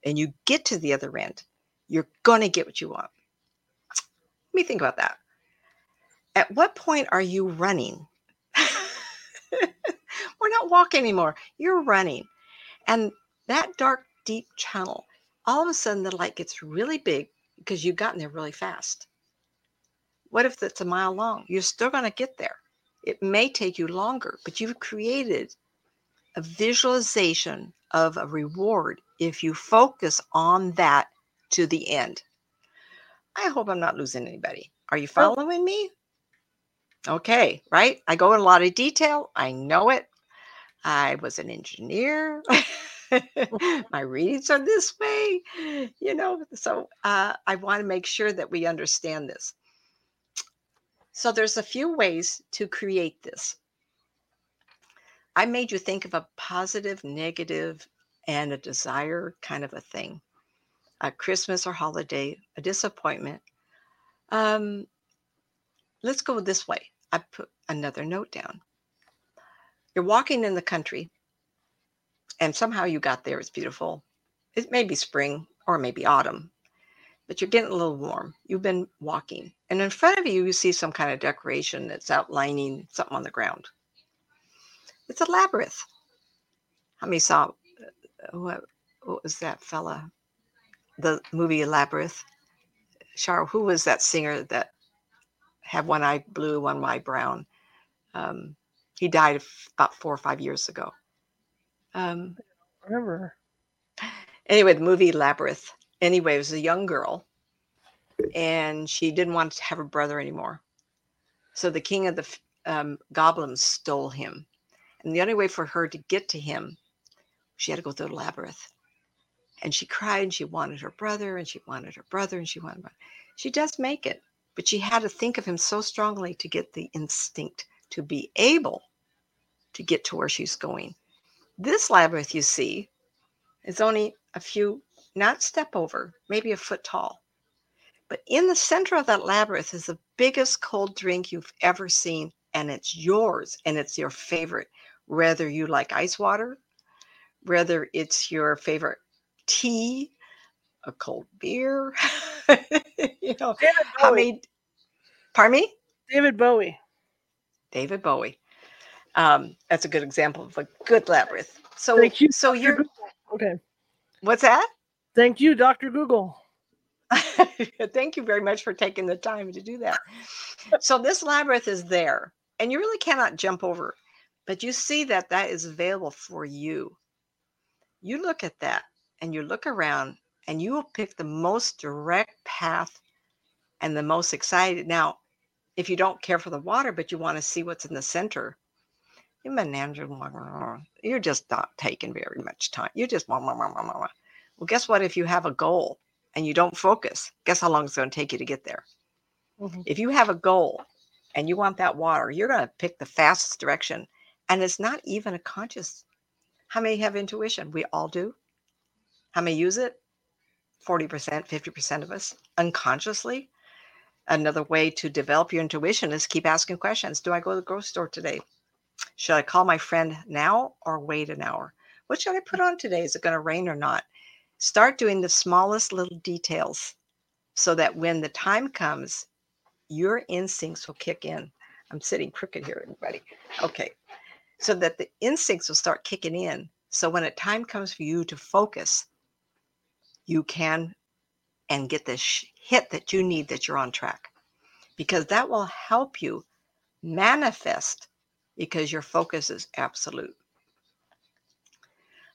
S2: and you get to the other end you're going to get what you want let me think about that at what point are you running? We're not walking anymore. You're running. And that dark, deep channel, all of a sudden the light gets really big because you've gotten there really fast. What if it's a mile long? You're still going to get there. It may take you longer, but you've created a visualization of a reward if you focus on that to the end. I hope I'm not losing anybody. Are you following me? Okay, right? I go in a lot of detail. I know it. I was an engineer. My readings are this way, you know. So uh, I want to make sure that we understand this. So there's a few ways to create this. I made you think of a positive, negative, and a desire kind of a thing. A Christmas or holiday, a disappointment. Um, let's go this way. I put another note down. You're walking in the country, and somehow you got there. It's beautiful. It may be spring or maybe autumn, but you're getting a little warm. You've been walking, and in front of you, you see some kind of decoration that's outlining something on the ground. It's a labyrinth. How many saw uh, what, what was that fella? The movie Labyrinth. Cheryl, who was that singer that had one eye blue, one eye brown. Um, he died about four or five years ago. Um,
S1: remember.
S2: Anyway, the movie Labyrinth. Anyway, it was a young girl, and she didn't want to have a brother anymore. So the king of the um, goblins stole him, And the only way for her to get to him, she had to go through the labyrinth. And she cried and she wanted her brother and she wanted her brother and she wanted. Her She does make it, but she had to think of him so strongly to get the instinct to be able to get to where she's going. This labyrinth you see is only a few, not step over, maybe a foot tall. But in the center of that labyrinth is the biggest cold drink you've ever seen, and it's yours, and it's your favorite. Whether you like ice water, whether it's your favorite tea, a cold beer, you know, how many, pardon me?
S1: David Bowie.
S2: David Bowie. Um, that's a good example of a good labyrinth. So,
S1: Thank you,
S2: so you're
S1: Okay.
S2: what's that?
S1: Thank you, Dr. Google.
S2: Thank you very much for taking the time to do that. So this labyrinth is there, and you really cannot jump over, but you see that that is available for you. You look at that, and you look around, and you will pick the most direct path and the most excited. Now, if you don't care for the water, but you want to see what's in the center, you're just not taking very much time. You're just well, guess what? If you have a goal and you don't focus, guess how long it's going to take you to get there?
S1: Mhm.
S2: If you have a goal and you want that water, you're going to pick the fastest direction. And it's not even a conscious. How many have intuition? We all do. How many use it? 40%, 50% of us unconsciously. Another way to develop your intuition is keep asking questions. Do I go to the grocery store today? Should I call my friend now or wait an hour? What should I put on today? Is it going to rain or not? Start doing the smallest little details so that when the time comes, your instincts will kick in. I'm sitting crooked here, everybody. Okay. So that the instincts will start kicking in. So when a time comes for you to focus, you can and get the hit that you need that you're on track because that will help you manifest because your focus is absolute.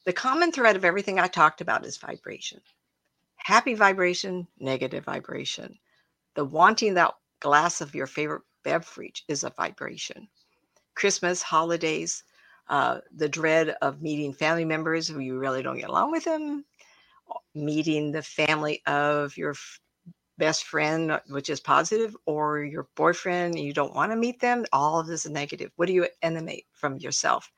S2: The common thread of everything I talked about is vibration. Happy vibration, negative vibration. The wanting that glass of your favorite beverage is a vibration. Christmas, holidays, uh, the dread of meeting family members who you really don't get along with them, meeting the family of your best friend, which is positive, or your boyfriend, you don't want to meet them. All of this is negative. What do you emanate from yourself?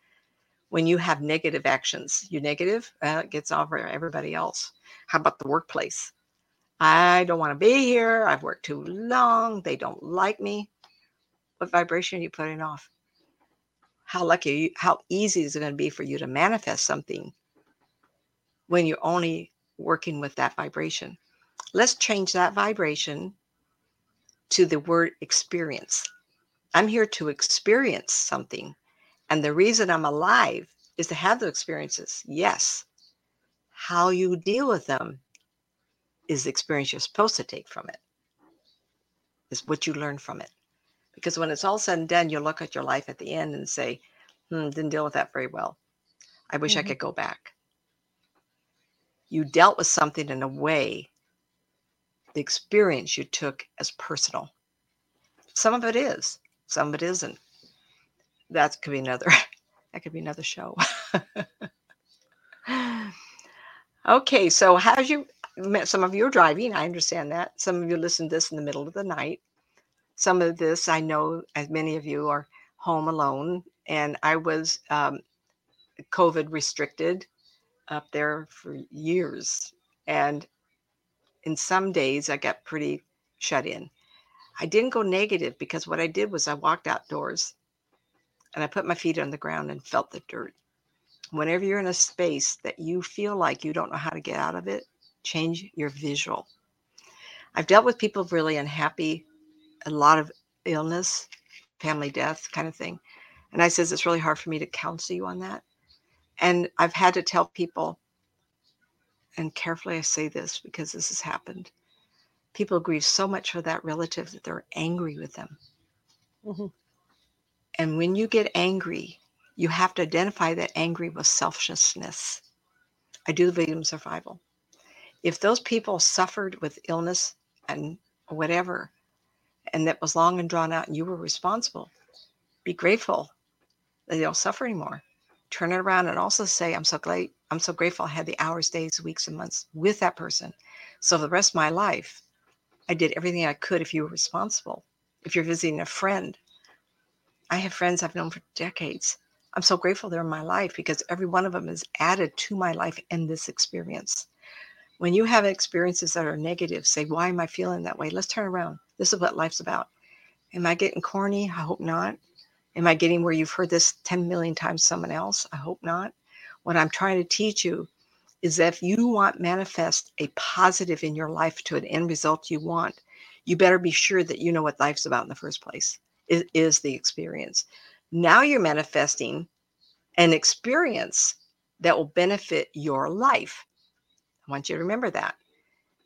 S2: When you have negative actions, you negative, uh, it gets over everybody else. How about the workplace? I don't want to be here. I've worked too long. They don't like me. What vibration are you putting off? How lucky, you, how easy is it going to be for you to manifest something when you're only working with that vibration? Let's change that vibration to the word experience. I'm here to experience something. And the reason I'm alive is to have those experiences. Yes. How you deal with them is the experience you're supposed to take from it, is what you learn from it. Because when it's all said and done, you look at your life at the end and say, hmm, didn't deal with that very well. I wish I
S1: Mhm.
S2: could go back. You dealt with something in a way, the experience you took as personal. Some of it is, some of it isn't. That could be another, that could be another show. okay, so how's you, met some of you are driving, I understand that. Some of you listen to this in the middle of the night. Some of this, I know, as many of you are home alone, and I was um, COVID restricted up there for years. And in some days, I got pretty shut in. I didn't go negative because what I did was I walked outdoors and I put my feet on the ground and felt the dirt. Whenever you're in a space that you feel like you don't know how to get out of it, change your visual. I've dealt with people really unhappy, a lot of illness, family death kind of thing. And I says it's really hard for me to counsel you on that. And I've had to tell people, and carefully I say this because this has happened. People grieve so much for that relative that they're angry with them.
S1: Mhm.
S2: And when you get angry, you have to identify that angry with selfishness. I do the victim survival. If those people suffered with illness and whatever, and that was long and drawn out, and you were responsible, be grateful that they don't suffer anymore. Turn it around and also say, I'm so glad, I'm so grateful I had the hours, days, weeks, and months with that person. So for the rest of my life, I did everything I could if you were responsible. If you're visiting a friend, I have friends I've known for decades. I'm so grateful they're in my life because every one of them has added to my life and this experience. When you have experiences that are negative, say, Why am I feeling that way? Let's turn around. This is what life's about. Am I getting corny? I hope not. Am I getting where you've heard this 10 million times someone else? I hope not. What I'm trying to teach you is that if you want manifest a positive in your life to an end result you want, you better be sure that you know what life's about in the first place. It is the experience. Now you're manifesting an experience that will benefit your life. I want you to remember that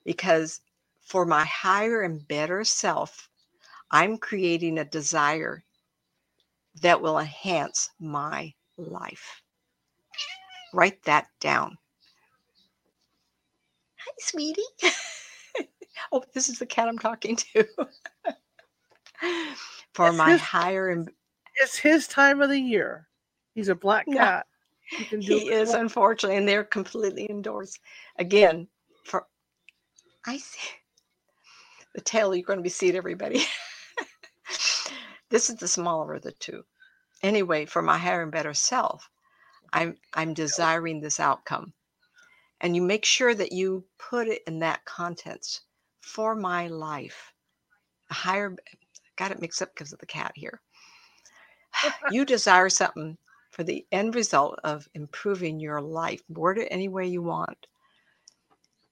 S2: because for my higher and better self, I'm creating a desire that will enhance my life. Write that down. Hi, sweetie. oh, this is the cat I'm talking to. For
S1: It's
S2: my
S1: his-
S2: higher and
S1: It's his time of the year. He's a black
S2: No.
S1: cat. He
S2: he is unfortunately, and they're completely indoors. Again, for I see the tail you're going to be seeing everybody. This is the smaller of the two. Anyway, for my higher and better self, I'm I'm desiring this outcome. And you make sure that you put it in that context for my life. A higher got it mixed up because of the cat here. you desire something for the end result of improving your life. Word it any way you want.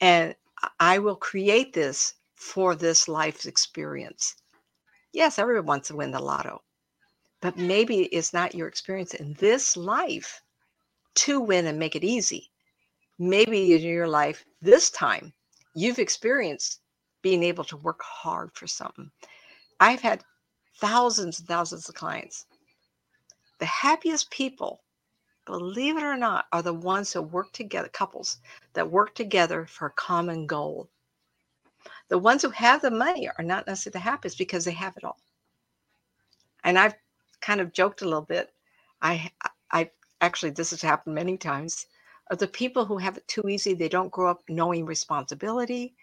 S2: And I will create this for this life's experience. Yes, everyone wants to win the lotto, but maybe it's not your experience in this life to win and make it easy. Maybe in your life this time, you've experienced being able to work hard for something. I've had thousands and thousands of clients the happiest people, believe it or not, are the ones who work together, couples that work together for a common goal. The ones who have the money are not necessarily the happiest because they have it all. And I've kind of joked a little bit. I, I actually, this has happened many times. The people who have it too easy, they don't grow up knowing responsibility.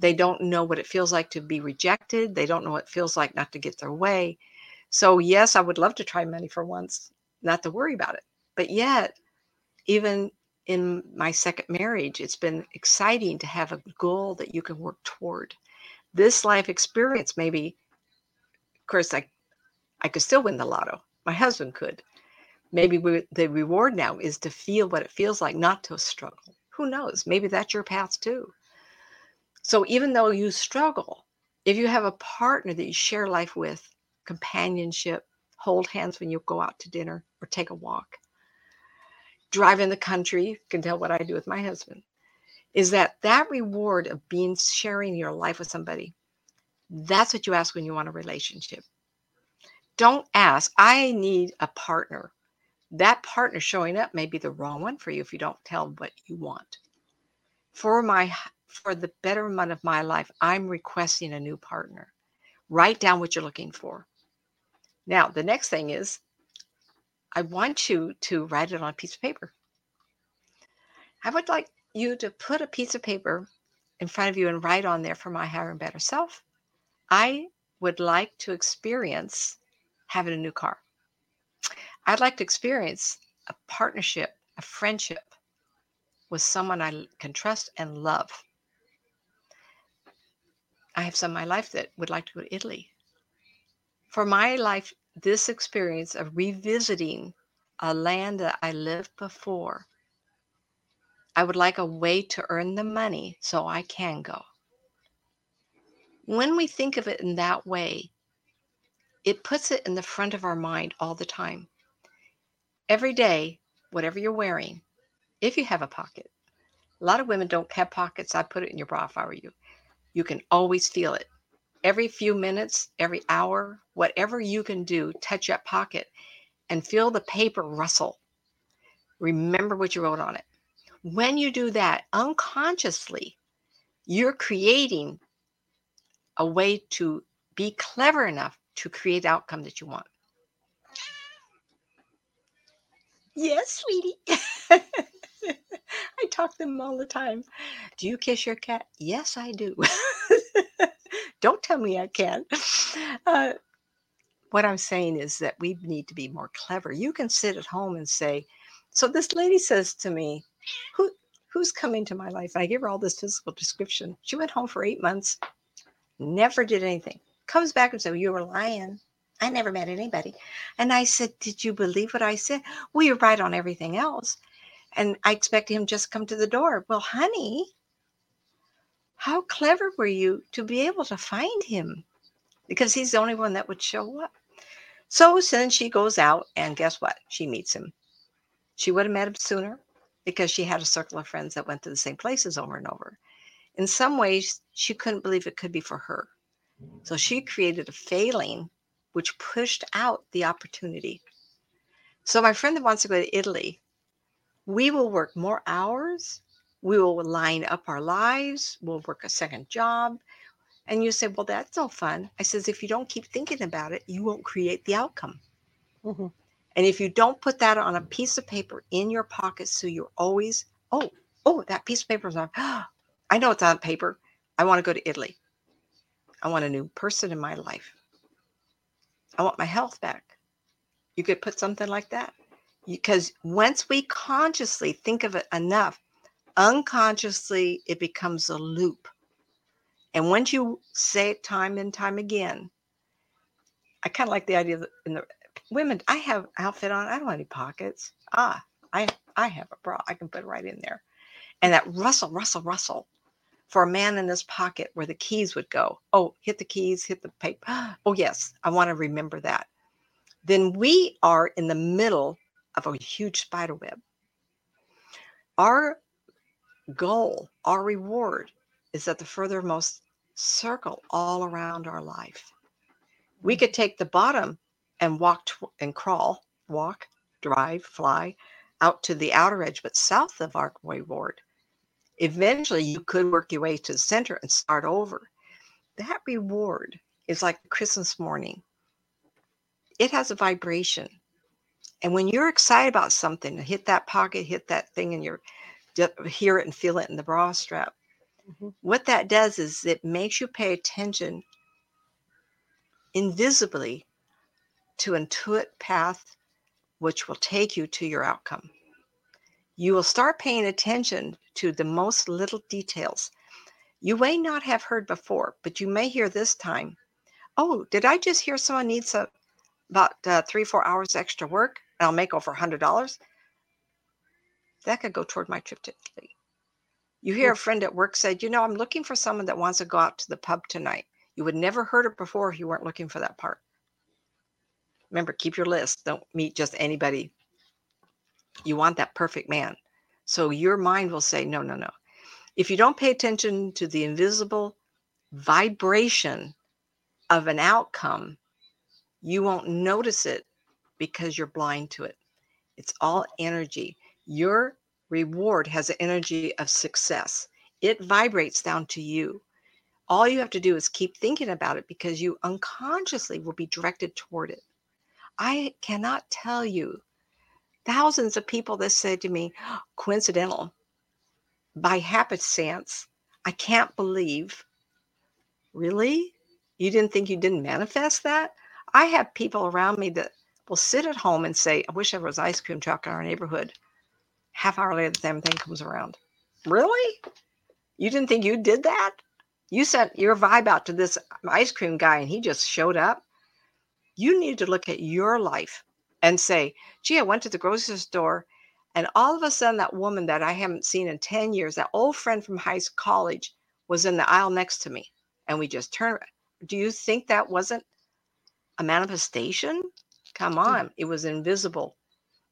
S2: They don't know what it feels like to be rejected. They don't know what it feels like not to get their way. So, yes, I would love to try money for once, not to worry about it. But yet, even in my second marriage, it's been exciting to have a goal that you can work toward. This life experience, maybe, of course, I, I could still win the lotto. My husband could. Maybe we, the reward now is to feel what it feels like not to struggle. Who knows? Maybe that's your path too. So, even though you struggle, if you have a partner that you share life with, companionship, hold hands when you go out to dinner or take a walk. Drive in the country, you can tell what I do with my husband, is that that reward of being sharing your life with somebody, that's what you ask when you want a relationship. Don't ask, I need a partner. That partner showing up may be the wrong one for you if you don't tell what you want. For my for the betterment of my life, I'm requesting a new partner. Write down what you're looking for. Now, the next thing is I want you to write it on a piece of paper. I would like you to put a piece of paper in front of you and write on there for my higher and better self. I would like to experience having a new car. I'd like to experience a partnership, a friendship with someone I can trust and love. I have some in my life that would like to go to Italy. For my life, this experience of revisiting a land that I lived before, I would like a way to earn the money so I can go. When we think of it in that way, it puts it in the front of our mind all the time. Every day, whatever you're wearing, if you have a pocket, a lot of women don't have pockets. I put it in your bra if I were you. You can always feel it. Every few minutes, every hour, whatever you can do, touch that pocket and feel the paper rustle. Remember what you wrote on it. When you do that unconsciously, you're creating a way to be clever enough to create the outcome that you want. Yes, sweetie. I talk to them all the time. Do you kiss your cat? Yes, I do. Don't tell me I can't. Uh, what I'm saying is that we need to be more clever. You can sit at home and say, so this lady says to me, Who who's coming to my life? I give her all this physical description. She went home for eight months, never did anything. Comes back and says, You were lying. I never met anybody. And I said, Did you believe what I said? Well, you're right on everything else. And I expect him just come to the door. Well, honey, how clever were you to be able to find him? Because he's the only one that would show up. So then she goes out, and guess what? She meets him. She would have met him sooner because she had a circle of friends that went to the same places over and over. In some ways, she couldn't believe it could be for her. So she created a failing which pushed out the opportunity. So, my friend that wants to go to Italy, we will work more hours. We will line up our lives. We'll work a second job. And you say, well, that's all fun. I says, if you don't keep thinking about it, you won't create the outcome. Mm-hmm. And if you don't put that on a piece of paper in your pocket, so you're always, oh, oh, that piece of paper is on. I know it's on paper. I want to go to Italy. I want a new person in my life. I want my health back. You could put something like that. Because once we consciously think of it enough, unconsciously it becomes a loop and once you say it time and time again, I kind of like the idea that in the women, I have outfit on, I don't have any pockets. Ah, I I have a bra. I can put it right in there. And that rustle, rustle, rustle for a man in his pocket where the keys would go. Oh, hit the keys, hit the paper. Oh, yes, I want to remember that. Then we are in the middle of a huge spider web. Our goal, our reward is at the furthermost circle all around our life. We could take the bottom and walk tw- and crawl, walk, drive, fly out to the outer edge, but south of our reward. Eventually, you could work your way to the center and start over. That reward is like Christmas morning. It has a vibration. And when you're excited about something, hit that pocket, hit that thing, in you're hear it and feel it in the bra strap. Mm-hmm. What that does is it makes you pay attention invisibly to intuit path which will take you to your outcome. You will start paying attention to the most little details. You may not have heard before, but you may hear this time. Oh, did I just hear someone needs a, about uh, three, four hours extra work and I'll make over a $100? That could go toward my trip to Italy. You hear a friend at work said, you know, I'm looking for someone that wants to go out to the pub tonight. You would never heard it before if you weren't looking for that part. Remember, keep your list. Don't meet just anybody. You want that perfect man. So your mind will say, no, no, no. If you don't pay attention to the invisible vibration of an outcome, you won't notice it because you're blind to it. It's all energy. Your reward has an energy of success. It vibrates down to you. All you have to do is keep thinking about it because you unconsciously will be directed toward it. I cannot tell you thousands of people that said to me, coincidental, by happenstance, I can't believe. Really? You didn't think you didn't manifest that? I have people around me that will sit at home and say, I wish there was ice cream truck in our neighborhood half hour later, the same thing comes around. Really? You didn't think you did that? You sent your vibe out to this ice cream guy and he just showed up. You need to look at your life and say, gee, I went to the grocery store and all of a sudden that woman that I haven't seen in 10 years, that old friend from high school college was in the aisle next to me. And we just turned. Do you think that wasn't a manifestation? Come mm. on. It was invisible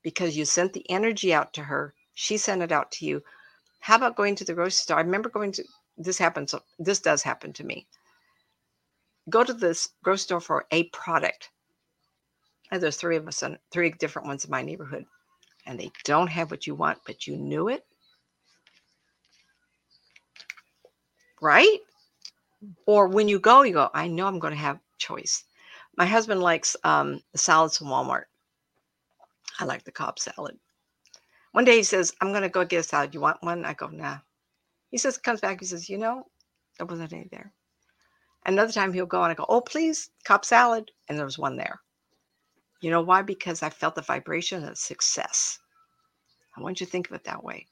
S2: because you sent the energy out to her. She sent it out to you. How about going to the grocery store? I remember going to this happens. This does happen to me. Go to this grocery store for a product. And there's three of us, and three different ones in my neighborhood, and they don't have what you want, but you knew it. Right? Or when you go, you go, I know I'm going to have choice. My husband likes um, salads from Walmart. I like the Cobb salad. One day he says, I'm going to go get a salad. You want one? I go, nah. He says, comes back. He says, you know, there wasn't any there. Another time he'll go and I go, oh, please, Cobb salad. And there was one there. You know why? Because I felt the vibration of success. I want you to think of it that way.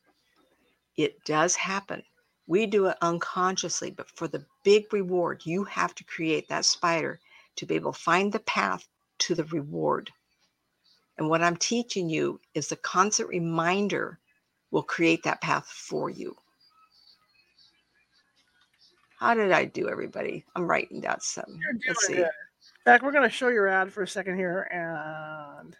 S2: It does happen. We do it unconsciously, but for the big reward, you have to create that spider to be able to find the path to the reward. And what I'm teaching you is the constant reminder will create that path for you. How did I do, everybody? I'm writing down some. Let's see.
S1: Good. Fact, we're going to show your ad for a second here and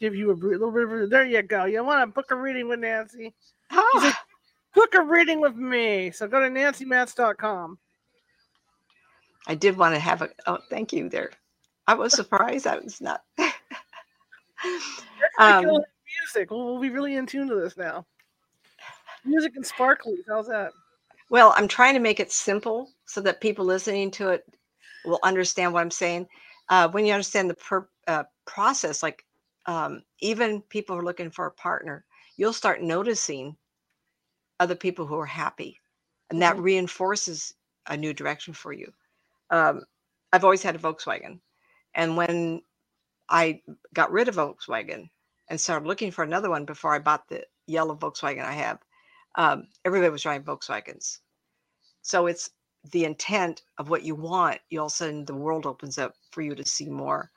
S1: give you a little bit of. There you go. You want to book a reading with Nancy?
S2: Ah.
S1: book a reading with me. So go to nancymats.com.
S2: I did want to have a. Oh, thank you there. I was surprised. I was not.
S1: um, music. We'll, we'll be really in tune to this now. Music and sparkly. How's that?
S2: Well, I'm trying to make it simple so that people listening to it will understand what I'm saying. Uh, when you understand the per, uh, process, like um, even people who are looking for a partner, you'll start noticing other people who are happy, and that mm-hmm. reinforces a new direction for you. Um, I've always had a Volkswagen, and when I got rid of Volkswagen and started looking for another one before I bought the yellow Volkswagen I have, um, everybody was driving Volkswagens. So it's the intent of what you want. You all of a sudden the world opens up for you to see more.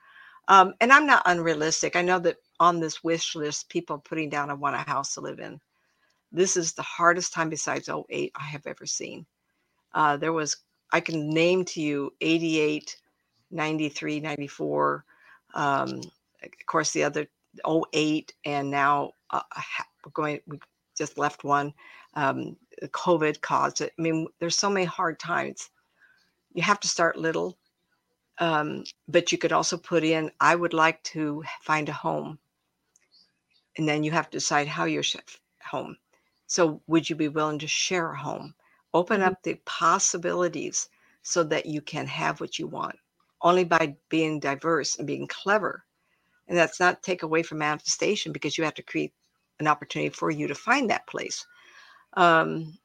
S2: Um, and I'm not unrealistic. I know that on this wish list, people putting down I want a house to live in. This is the hardest time besides 08 I have ever seen. Uh, there was, I can name to you 88, 93, 94. Um, of course, the other 08 and now uh, we're going, we just left one. Um, COVID caused it. I mean, there's so many hard times. You have to start little, um, but you could also put in, I would like to find a home. And then you have to decide how you home. So, would you be willing to share a home? Open mm-hmm. up the possibilities so that you can have what you want only by being diverse and being clever. And that's not take away from manifestation because you have to create an opportunity for you to find that place. Um,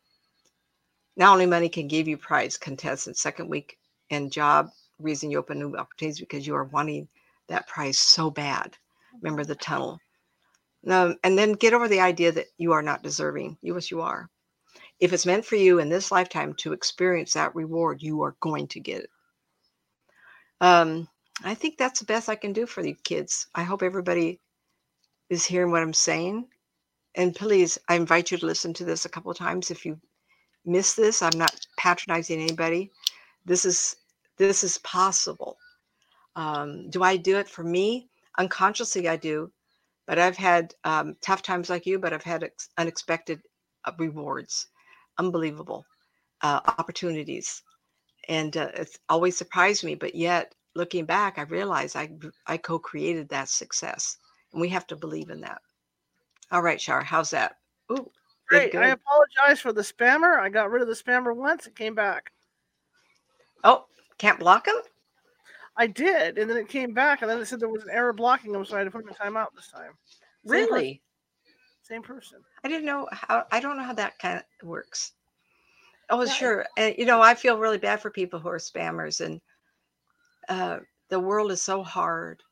S2: not only money can give you prize contestant second week and job reason you open new opportunities because you are wanting that prize so bad. Remember the tunnel. Um, and then get over the idea that you are not deserving. You as you are. If it's meant for you in this lifetime to experience that reward, you are going to get it. Um, I think that's the best I can do for the kids. I hope everybody is hearing what I'm saying and please, I invite you to listen to this a couple of times. If you miss this, I'm not patronizing anybody. This is this is possible. Um, do I do it for me? Unconsciously, I do, but I've had um, tough times like you. But I've had ex- unexpected uh, rewards, unbelievable uh, opportunities, and uh, it's always surprised me. But yet, looking back, I realize I I co-created that success, and we have to believe in that. All right, Shar, how's that? Ooh,
S1: great. I apologize for the spammer. I got rid of the spammer once. It came back.
S2: Oh, can't block him?
S1: I did, and then it came back, and then it said there was an error blocking him, so I had to put him in timeout this time.
S2: Same really?
S1: Person. Same person.
S2: I didn't know how. I don't know how that kind of works. Oh, sure. And you know, I feel really bad for people who are spammers, and uh, the world is so hard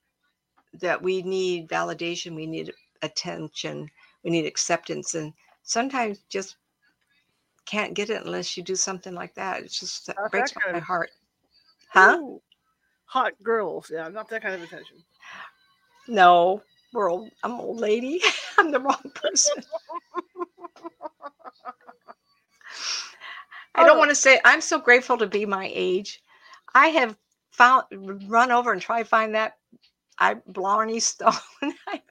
S2: that we need validation. We need attention we need acceptance and sometimes just can't get it unless you do something like that it just not breaks my of, heart huh Ooh,
S1: hot girls yeah not that kind of attention
S2: no we're old i'm old lady i'm the wrong person i don't oh. want to say i'm so grateful to be my age i have found run over and try to find that I Blarney Stone. I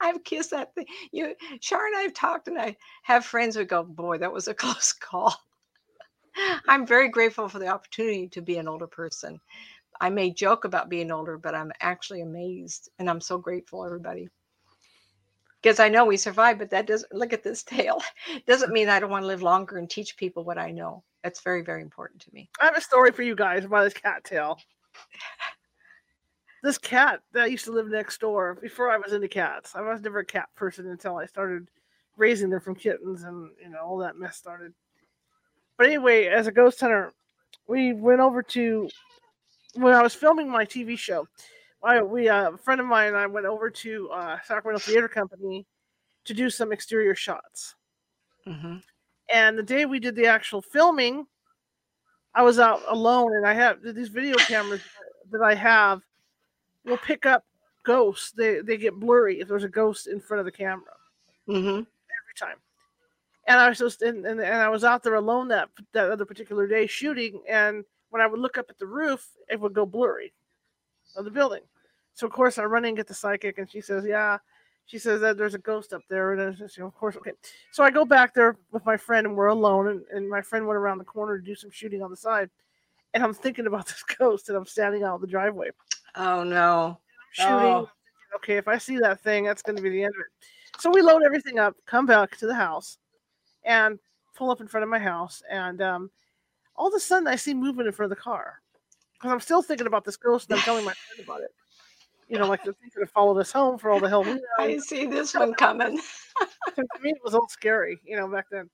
S2: I've kissed that thing. You, Char and I have talked, and I have friends who go, "Boy, that was a close call." I'm very grateful for the opportunity to be an older person. I may joke about being older, but I'm actually amazed, and I'm so grateful, everybody. Because I know we survived, but that doesn't look at this tail. Doesn't mean I don't want to live longer and teach people what I know. That's very, very important to me.
S1: I have a story for you guys about this cat tail this cat that used to live next door before I was into cats. I was never a cat person until I started raising them from kittens, and you know all that mess started. But anyway, as a ghost hunter, we went over to when I was filming my TV show. I we uh, a friend of mine and I went over to uh, Sacramento Theater Company to do some exterior shots.
S2: hmm
S1: And the day we did the actual filming, I was out alone, and I have these video cameras that I have will pick up ghosts. They they get blurry if there's a ghost in front of the camera
S2: hmm
S1: every time. And I was just and, and, and I was out there alone that that other particular day shooting, and when I would look up at the roof, it would go blurry of the building. So of course I run in and get the psychic, and she says, "Yeah." She says that there's a ghost up there, and I says, "Of course, okay." So I go back there with my friend, and we're alone, and, and my friend went around the corner to do some shooting on the side, and I'm thinking about this ghost, and I'm standing out in the driveway
S2: Oh no.
S1: shooting.
S2: Oh.
S1: Okay, if I see that thing, that's going to be the end of it. So we load everything up, come back to the house, and pull up in front of my house. And um, all of a sudden, I see movement in front of the car because I'm still thinking about this ghost, and I'm telling my friend about it. You know, like the thing could have followed us home for all the hell we know.
S2: I see this one coming.
S1: to me, it was all scary, you know, back then.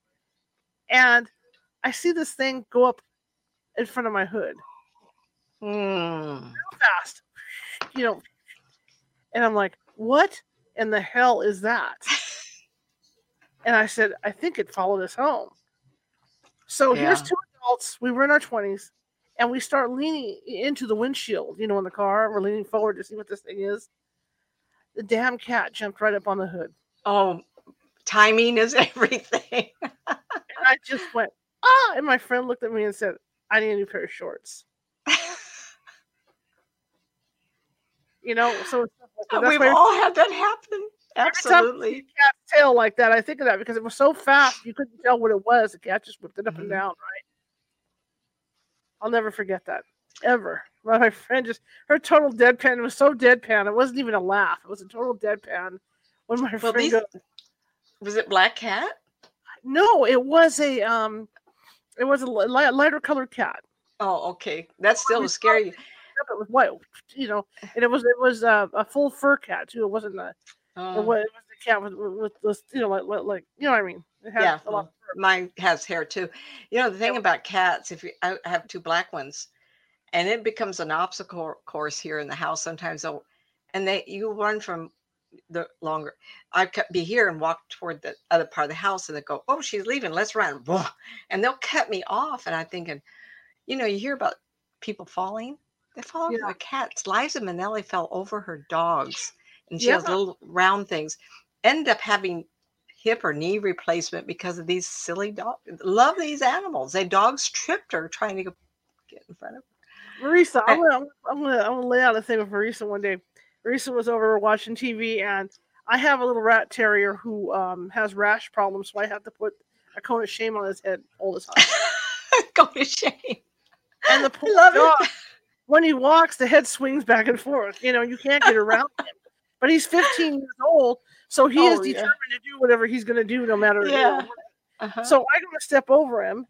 S1: And I see this thing go up in front of my hood.
S2: Hmm.
S1: fast, you know. And I'm like, what in the hell is that? And I said, I think it followed us home. So here's two adults. We were in our 20s, and we start leaning into the windshield, you know, in the car. We're leaning forward to see what this thing is. The damn cat jumped right up on the hood.
S2: Oh, timing is everything.
S1: And I just went, ah. And my friend looked at me and said, I need a new pair of shorts. You know, so it's stuff like that. That's
S2: We've all had that happen. Absolutely.
S1: cat's tail like that. I think of that because it was so fast you couldn't tell what it was. The cat just whipped it up
S2: Mhm.
S1: and down, right? I'll never forget that. Ever. My my friend just her total deadpan was so deadpan. It wasn't even a laugh. It was a total deadpan. When my
S2: Well,
S1: friend
S2: these,
S1: goes,
S2: was it Black Cat?
S1: No, it was a um it was a li- li- lighter colored cat.
S2: Oh, okay. That still
S1: we
S2: a
S1: saw
S2: scary.
S1: It was white, you know, and it was it was uh, a full fur cat too. It wasn't a it
S2: Oh,
S1: it was cat with with, this, you know, like, like you know what I mean.
S2: Yeah,
S1: a lot of fur.
S2: mine has hair too. You know, the thing about cats, if you, I have two black ones, and it becomes an obstacle course here in the house. Sometimes they'll, and they you run from the longer. I could be here and walk toward the other part of the house, and they go, "Oh, she's leaving. Let's run!" And they'll cut me off, and I'm thinking, you know, you hear about people falling. They fall over
S1: Yeah.
S2: cats. Liza Minnelli fell over her dogs, and she has little round things. Ended up having hip or knee replacement because of these silly dogs. Love these animals. They dogs tripped her trying to get in front of her.
S1: Marisa, I'm gonna, I'm gonna, I'm gonna lay out a thing with Marisa one day. Marisa was over watching TV, and I have a little rat terrier who um, has rash problems, so I have to put a cone of shame on his head all the time.
S2: go to shame.
S1: And the poor
S2: love
S1: dog,
S2: it.
S1: when he walks, the head swings back and forth. You know, you can't get around him. But he's 15 years old, so he is
S2: Oh, yeah.
S1: determined to do whatever he's gonna do, no matter.
S2: Yeah.
S1: what.
S2: Uh-huh.
S1: So I go to step over him,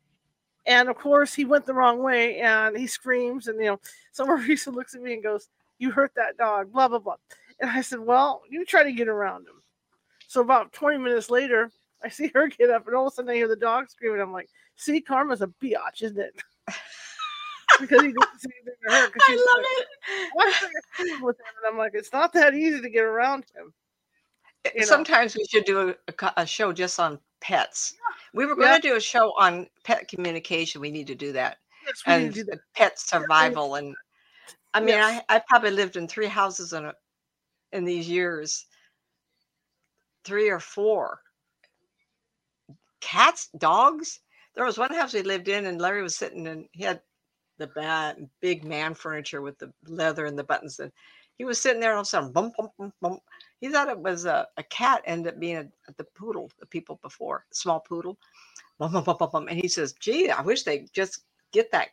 S1: and of course he went the wrong way, and he screams, and you know, so Marisa looks at me and goes, "You hurt that dog," blah blah blah. And I said, "Well, you try to get around him." So about 20 minutes later, I see her get up, and all of a sudden I hear the dog screaming. I'm like, "See, Karma's a biatch, isn't it?" because he didn't say anything to her.
S2: I love
S1: like,
S2: it.
S1: "What's with him?" And I'm like, "It's not that easy to get around him." Eh, you know.
S2: Sometimes we should do a, a show just on pets. We were going
S1: Yeah.
S2: to do a show on pet communication. We need to do that.
S1: Yes, we need
S2: and
S1: to do that.
S2: pet survival. And I mean,
S1: Yes.
S2: I, I probably lived in three houses in a, in these years, three or four. Cats, dogs. There was one house we lived in, and Larry was sitting and he had the bad, big man furniture with the leather and the buttons. And he was sitting there, and all of a sudden, bump, bump, bump, bump. He thought it was a, a cat, ended up being a, the poodle, the people before, small poodle. And he says, gee, I wish they just get that,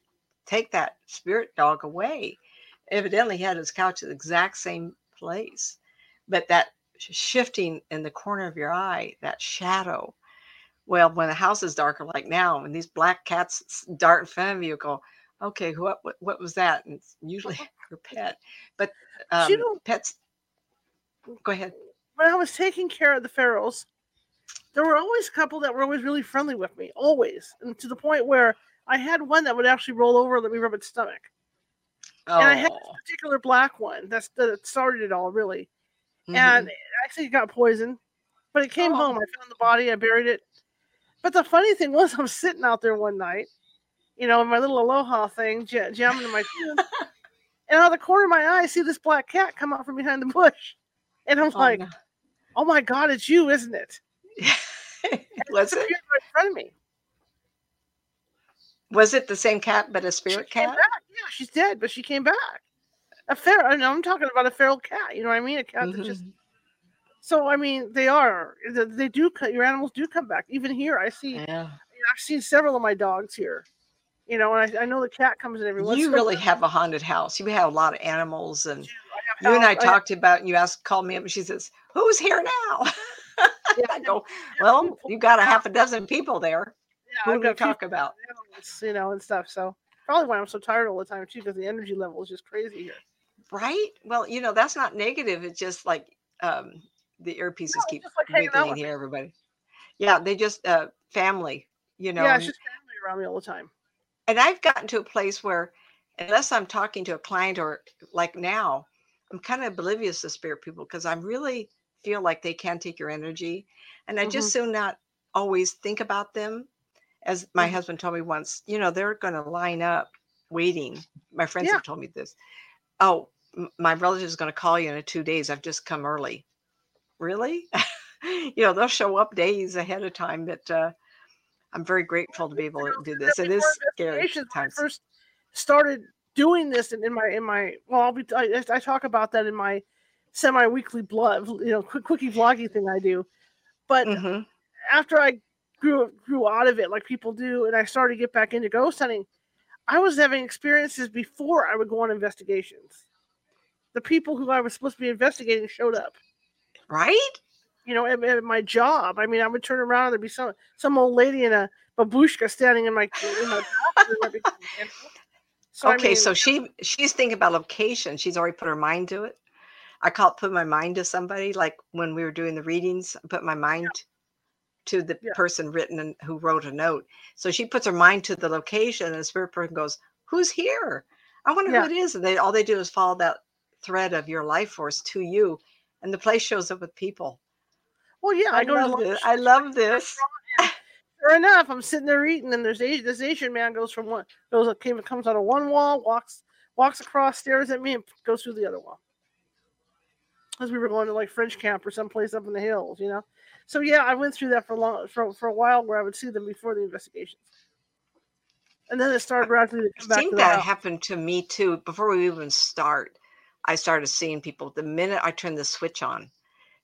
S2: take that spirit dog away. Evidently, he had his couch at the exact same place. But that shifting in the corner of your eye, that shadow. Well, when the house is darker like now, and these black cats dart in front of you, you go, okay, what, what, what was that? And it's usually your pet. But um,
S1: you know-
S2: pets, go ahead.
S1: when I was taking care of the ferals, there were always a couple that were always really friendly with me, always, and to the point where I had one that would actually roll over and let me rub its stomach.
S2: Oh,
S1: And I had this particular black one that's that started it all, really.
S2: mhm.
S1: And it actually got poisoned, but it came
S2: Oh.
S1: home. I found the body, I buried it. But the funny thing was, I'm sitting out there one night, you know, in my little aloha thing, jamming in my tune, and out of the corner of my eye, I see this black cat come out from behind the bush, and I'm
S2: Oh,
S1: like,
S2: no.
S1: "Oh my God, it's you, isn't it?"
S2: was
S1: It right in front of me.
S2: Was it the same cat, but a spirit
S1: came
S2: cat?
S1: back. Yeah, she's dead, but she came back. A feral. I know, I'm talking about a feral cat. You know what I mean? A cat that just.
S2: Mhm.
S1: So I mean, they are. They- do. Your animals do come back. Even here, I see.
S2: Yeah.
S1: I've seen several of my dogs here. You know, and I, I know the cat comes in every once.
S2: You
S1: in a
S2: really have a haunted house. You have a lot of animals, and
S1: have
S2: you and I
S1: house-
S2: talked about. And you asked, called me up, and she says, "Who's here now?"
S1: Yeah,
S2: I go, "Well, you got a half a dozen people there.
S1: yeah,
S2: Who do we talk about?"
S1: you know, and stuff. So probably why I'm so tired all the time too, because the energy level is just crazy here.
S2: Right? Well, you know, that's not negative. It's just like um, the earpieces
S1: No,
S2: keep
S1: like
S2: wiggling here, everybody. Yeah, they just uh, family. You know,
S1: yeah, it's just family around me all the time.
S2: and I've gotten to a place where, unless I'm talking to a client or like now, I'm kind of oblivious to spirit people because I really feel like they can take your energy, and I just so not always think about them. As my
S1: Mhm.
S2: husband told me once, you know, they're going to line up waiting. My friends
S1: Yeah.
S2: have told me this. Oh, m- my relative is going to call you in two days. I've just come early. Really? you know, they'll show up days ahead of time. But uh, I'm very grateful to be able to do this. It is scary
S1: investigations when I
S2: times.
S1: first started doing this in, in my in my well I'll be I, I talk about that in my semi-weekly blog you know quick quickie vloggy thing I do but
S2: Mhm.
S1: after I grew grew out of it like people do and I started to get back into ghost hunting I was having experiences before I would go on investigations the people who I was supposed to be investigating showed up
S2: Right?
S1: you know, at, at my job. I mean, I would turn around and there'd be some some old lady in a babushka standing in my in my bathroom. and everything, you know? So, I
S2: okay,
S1: mean,
S2: so she she's thinking about location. She's already put her mind to it. I call it put my mind to somebody. Like when we were doing the readings, I put my mind to the
S1: Yeah.
S2: person written and who wrote a note. So she puts her mind to the location, and the spirit person goes, "Who's here? I wonder
S1: Yeah.
S2: who it is." And they all they do is follow that thread of your life force to you, and the place shows up with people.
S1: well, yeah, I,
S2: I, love this. I love this.
S1: Sure enough, I'm sitting there eating, and there's Asian, this Asian man goes from one goes came comes out of one wall, walks walks across, stares at me, and goes through the other wall. As we were going to like French camp or someplace up in the hills, you know. So yeah, I went through that for long for for a while where I would see them before the investigations, and then it started gradually to
S2: I
S1: come back to
S2: think that happened to me too. Before we even start, I started seeing people the minute I turned the switch on.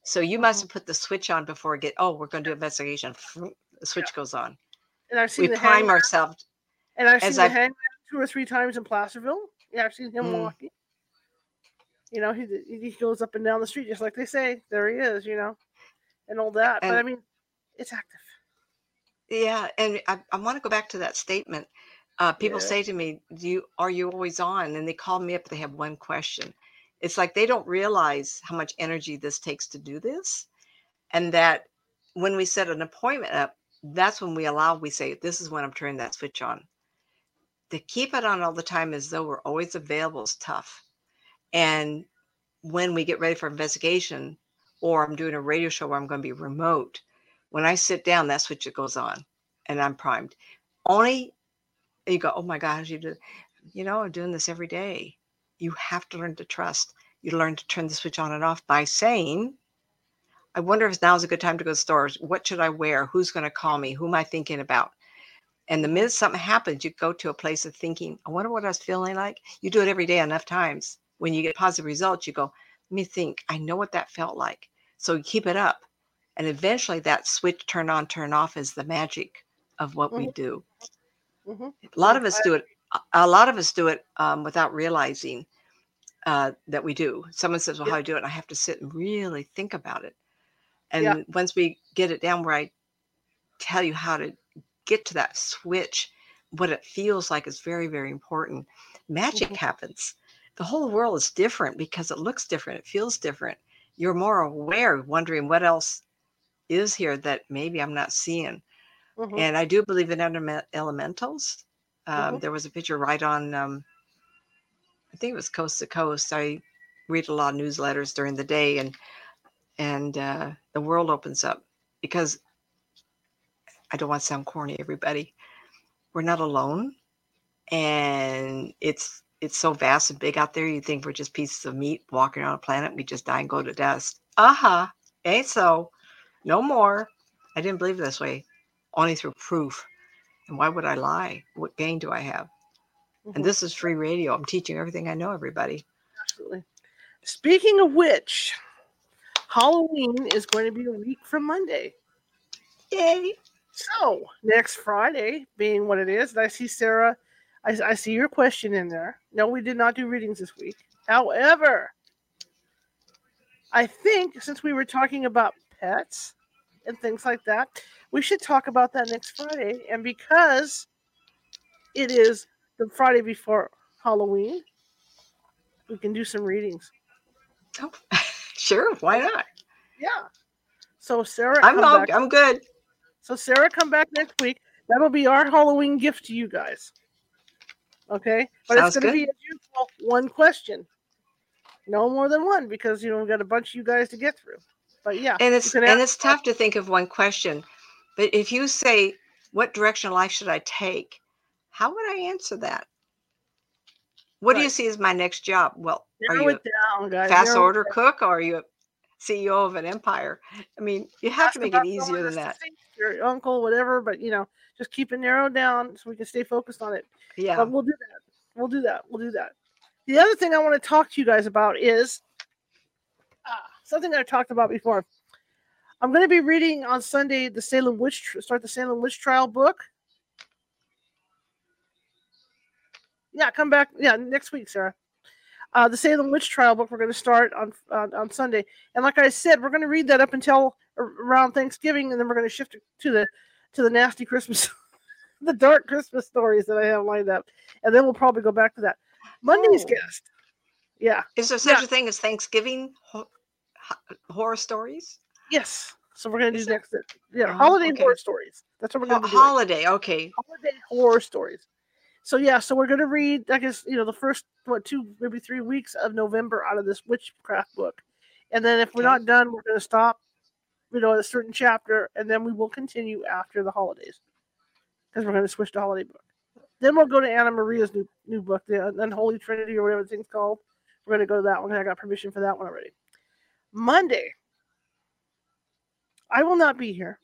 S2: So you must
S1: Mhm.
S2: have put the switch on before it get. Oh, we're going to do investigation. The switch goes on.
S1: And I've seen
S2: We prime ourselves.
S1: and I've seen the
S2: I've-
S1: hangman two or three times in Placerville. Yeah, I've seen him
S2: Mm.
S1: walking. You know, he he goes up and down the street just like they say. There he is, you know, and all that. but I mean, it's active.
S2: Yeah, and I, I want to go back to that statement. Uh, people
S1: Yeah.
S2: say to me, "Do you are you always on?" And they call me up. They have one question. It's like they don't realize how much energy this takes to do this, and that when we set an appointment up, that's when we allow. We say, "This is when I'm turning that switch on." To keep it on all the time as though we're always available is tough. And when we get ready for investigation, or I'm doing a radio show where I'm going to be remote, when I sit down, that switch it goes on, and I'm primed. Only you go, oh my gosh, you do, you know, I'm doing this every day. You have to learn to trust. You learn to turn the switch on and off by saying, I wonder if now is a good time to go to stores. What should I wear? Who's going to call me? Who am I thinking about? And the minute something happens, you go to a place of thinking, I wonder what I was feeling like. You do it every day enough times. When you get positive results, you go, let me think. I know what that felt like. So you keep it up. And eventually that switch turn on, turn off is the magic of what we
S1: Mhm.
S2: do.
S1: hmm
S2: A lot of us do it. a- A lot of us do it um, without realizing uh, that we do. Someone says, "Well,
S1: Yeah.
S2: how do I do it?" And I have to sit and really think about it. And
S1: Yeah.
S2: once we get it down, where I tell you how to get to that switch, what it feels like is very, very important. Magic
S1: Mhm.
S2: happens. The whole world is different because it looks different. It feels different. You're more aware, wondering what else is here that maybe I'm not seeing.
S1: Mhm.
S2: And I do believe in eleme- elementals. Um,
S1: Mhm.
S2: There was a picture right on, um, I think it was Coast to Coast. I read a lot of newsletters during the day, and and uh, the world opens up because I don't want to sound corny, everybody. We're not alone, and it's it's so vast and big out there. You think we're just pieces of meat walking on a planet. We just die and go to dust. Uh huh. Ain't so. No more. I didn't believe this way, only through proof. And why would I lie? What gain do I have?
S1: Mhm.
S2: And this is free radio. I'm teaching everything I know, everybody.
S1: Absolutely. Speaking of which, Halloween is going to be a week from Monday.
S2: Yay.
S1: So next Friday, being what it is, and I see Sarah, I, I see your question in there. No, we did not do readings this week. However, I think since we were talking about pets and things like that, we should talk about that next Friday. And because it is the Friday before Halloween, we can do some readings.
S2: Oh, sure. Why not?
S1: Yeah. So Sarah,
S2: I'm all,
S1: back-
S2: I'm good.
S1: So Sarah, come back next week. That'll be our Halloween gift to you guys. Okay, but
S2: Sounds
S1: it's going to be as usual, one question, no more than one, because you know we've got a bunch of you guys to get through. But yeah,
S2: And it's and
S1: ask
S2: it's tough to think of one question. But if you say, "What direction of life should I take?" How would I answer that? What do you see as my next job? Well, you
S1: it down, guys.
S2: fast
S1: narrow
S2: order cook or are you a CEO of an empire? I mean, you have to make it easier than that.
S1: Your uncle, whatever, but you know, just keep it narrowed down so we can stay focused on it.
S2: Yeah.
S1: But we'll do that. We'll do that. We'll do that. The other thing I want to talk to you guys about is ah, something I talked about before. I'm going to be reading on Sunday the Salem Witch start the Salem Witch Trial book. Yeah, come back. Yeah, next week, Sarah. Uh, the Salem Witch Trial book we're going to start on, on on Sunday, and like I said, we're going to read that up until around Thanksgiving, and then we're going to shift to the to the nasty Christmas, the dark Christmas stories that I have lined up, and then we'll probably go back to that. Monday's
S2: Oh.
S1: guest, yeah,
S2: Is there such
S1: yeah.
S2: a thing as Thanksgiving ho- ho- horror stories?
S1: yes. So we're going to do next. Yeah,
S2: Oh,
S1: holiday
S2: okay.
S1: horror stories. That's what we're going to do.
S2: holiday. Okay.
S1: holiday horror stories. So yeah, so we're gonna read, I guess, you know, the first what two, maybe three weeks of November out of this witchcraft book, and then if we're
S2: Okay.
S1: not done, we're gonna stop, you know, at a certain chapter, and then we will continue after the holidays, because we're gonna switch to holiday book. Then we'll go to Anna Maria's new new book, the uh, Unholy Trinity or whatever the thing's called. We're gonna go to that one. I got permission for that one already. Monday, I will not be here.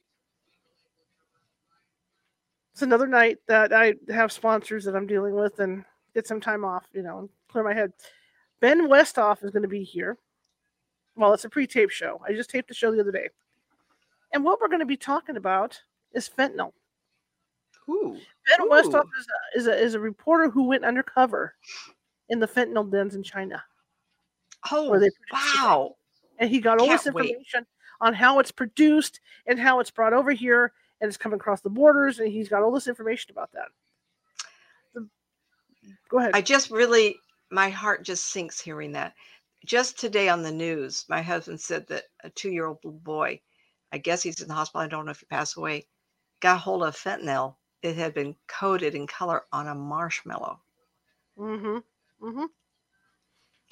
S1: It's another night that I have sponsors that I'm dealing with and get some time off, you know, and clear my head. Ben Westhoff is going to be here. Well, it's a pre-tape show. I just taped the show the other day. And what we're going to be talking about is fentanyl.
S2: Ooh.
S1: Ben
S2: Ooh.
S1: Westhoff is a, is, a, is a reporter who went undercover in the fentanyl dens in China.
S2: Oh,
S1: Where they produce the
S2: wow.
S1: and he got all this
S2: Can't wait.
S1: information on how it's produced and how it's brought over here and it's coming across the borders and he's got all this information about that The- go ahead
S2: I just really, my heart just sinks hearing that. Just today on the news, my husband said that a two year old boy, I guess he's in the hospital, I don't know if he passed away, got hold of fentanyl. It had been coated in color on a marshmallow.
S1: mm-hmm mm-hmm
S2: Can you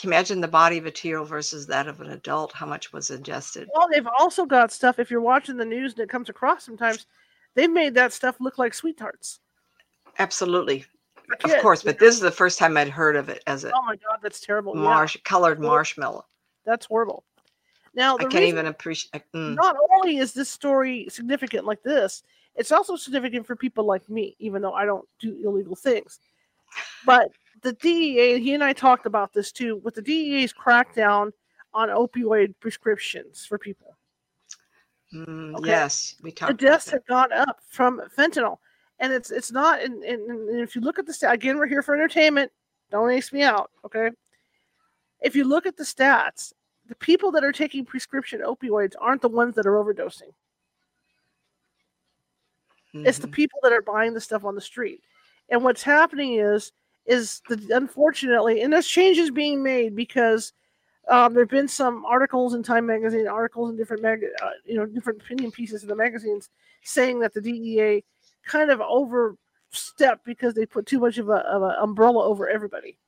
S2: imagine the body of a two year old versus that of an adult? How much was ingested?
S1: well they've also got stuff if you're watching the news and it comes across sometimes they've made that stuff look like SweetTarts
S2: Absolutely. Of course, but this is the first time I'd heard of it as a
S1: oh my god that's terrible yeah,
S2: marsh colored
S1: Well,
S2: marshmallow.
S1: that's horrible now
S2: I can't even appreciate. Mm.
S1: not only is this story significant like this, it's also significant for people like me, even though I don't do illegal things. But the DEA, he and I talked about this too, with the DEA's crackdown on opioid prescriptions for people.
S2: Mm,
S1: Okay.
S2: Yes, we
S1: The
S2: talked. about
S1: deaths have gone up from fentanyl. And it's it's not and, and, and if you look at the stat again, we're here for entertainment. Don't ace me out, okay? If you look at the stats, the people that are taking prescription opioids aren't the ones that are overdosing. It's the
S2: Mhm.
S1: people that are buying the stuff on the street. And what's happening is is the unfortunately, and there's changes being made because Um, there have been some articles in Time Magazine, articles in different mag, uh, you know, different opinion pieces in the magazines saying that the DEA kind of overstepped because they put too much of a of an umbrella over everybody.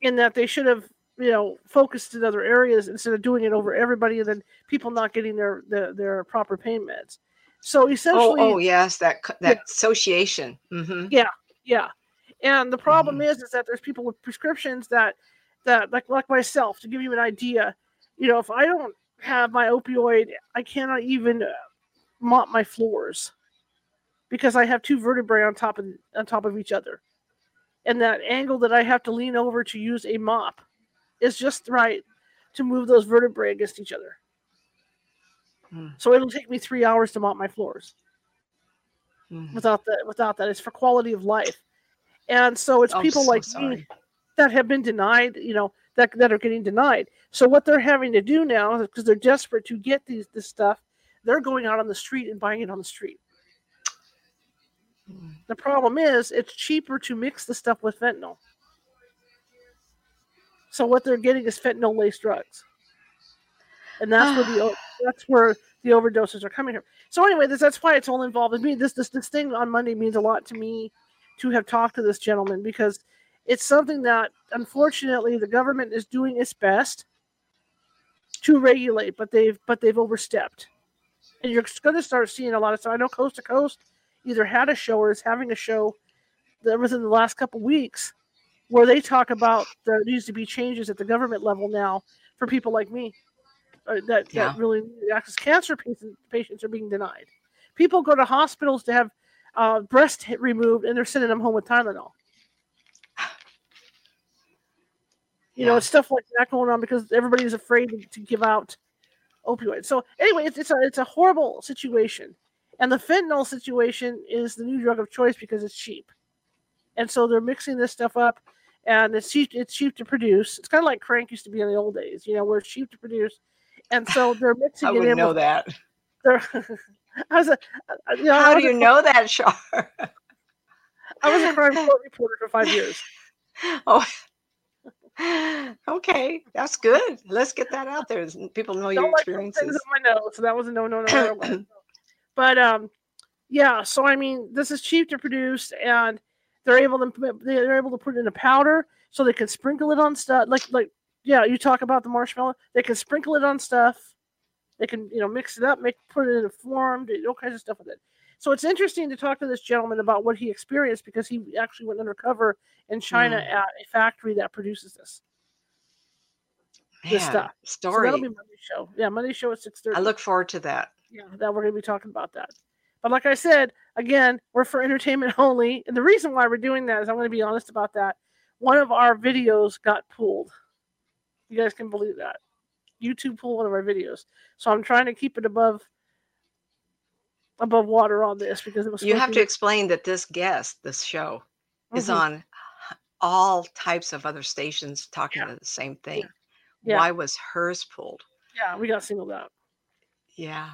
S1: In that they should have, you know, focused in other areas instead of doing it over everybody, and then people not getting their their, their proper pain meds. So essentially,
S2: oh, oh yes, that that yeah. association. Mm-hmm.
S1: Yeah, yeah. And the problem mm-hmm. is, is that there's people with prescriptions that, that like like myself, to give you an idea, you know, if I don't have my opioid, I cannot even mop my floors because I have two vertebrae on top of on top of each other, and that angle that I have to lean over to use a mop is just right to move those vertebrae against each other. Mm. So it'll take me three hours to mop my floors. Mm. Without that, without that, it's for quality of life. And so it's people so like sorry. me that have been denied, you know, that, that are getting denied. So what they're having to do now, because they're desperate to get these this stuff, they're going out on the street and buying it on the street. Hmm. The problem is it's cheaper to mix the stuff with fentanyl. So what they're getting is fentanyl laced drugs. And that's where the that's where the overdoses are coming from. So anyway, this, that's why it's all involved with me. This this this thing on Monday means a lot to me to have talked to this gentleman because it's something that unfortunately the government is doing its best to regulate, but they've but they've overstepped. And you're going to start seeing a lot of stuff. I know Coast to Coast either had a show or is having a show that was in the last couple weeks where they talk about there needs to be changes at the government level now for people like me that, yeah. that really access cancer patients, patients are being denied. People go to hospitals to have uh, breast removed, and they're sending them home with Tylenol. You yeah. know, it's stuff like that going on because everybody's afraid to give out opioids. So anyway, it's, it's a it's a horrible situation, and the fentanyl situation is the new drug of choice because it's cheap, and so they're mixing this stuff up, and it's cheap. It's cheap to produce. It's kind of like crank used to be in the old days, you know, where it's cheap to produce, and so they're mixing
S2: I
S1: it
S2: in. know with, that.
S1: I was a,
S2: you know, How do you know that, Char?
S1: I was a crime court reporter for five years.
S2: Oh, okay, that's good. Let's get that out there. People know your experiences.
S1: Like I know, so that was a no, no, no, no. but um, yeah. So I mean, this is cheap to produce, and they're able to they're able to put it in a powder, so they can sprinkle it on stuff. Like like yeah, you talk about the marshmallow. They can sprinkle it on stuff they can, you know, mix it up, make put it in a form, do all kinds of stuff with it. So it's interesting to talk to this gentleman about what he experienced because he actually went undercover in China mm. at a factory that produces this.
S2: Man, this stuff. Story. So that'll be
S1: Monday show. Yeah, Monday show at six thirty.
S2: I look forward to that.
S1: Yeah, that we're gonna be talking about that. But like I said, again, we're for entertainment only. And the reason why we're doing that is I'm gonna be honest about that. One of our videos got pulled. You guys can believe that. YouTube pulled one of our videos. So I'm trying to keep it above above water on this because it was.
S2: You have to explain that this guest, this show, mm-hmm. is on all types of other stations talking yeah. about the same thing. Yeah. Why was hers pulled?
S1: Yeah, we got singled out.
S2: Yeah.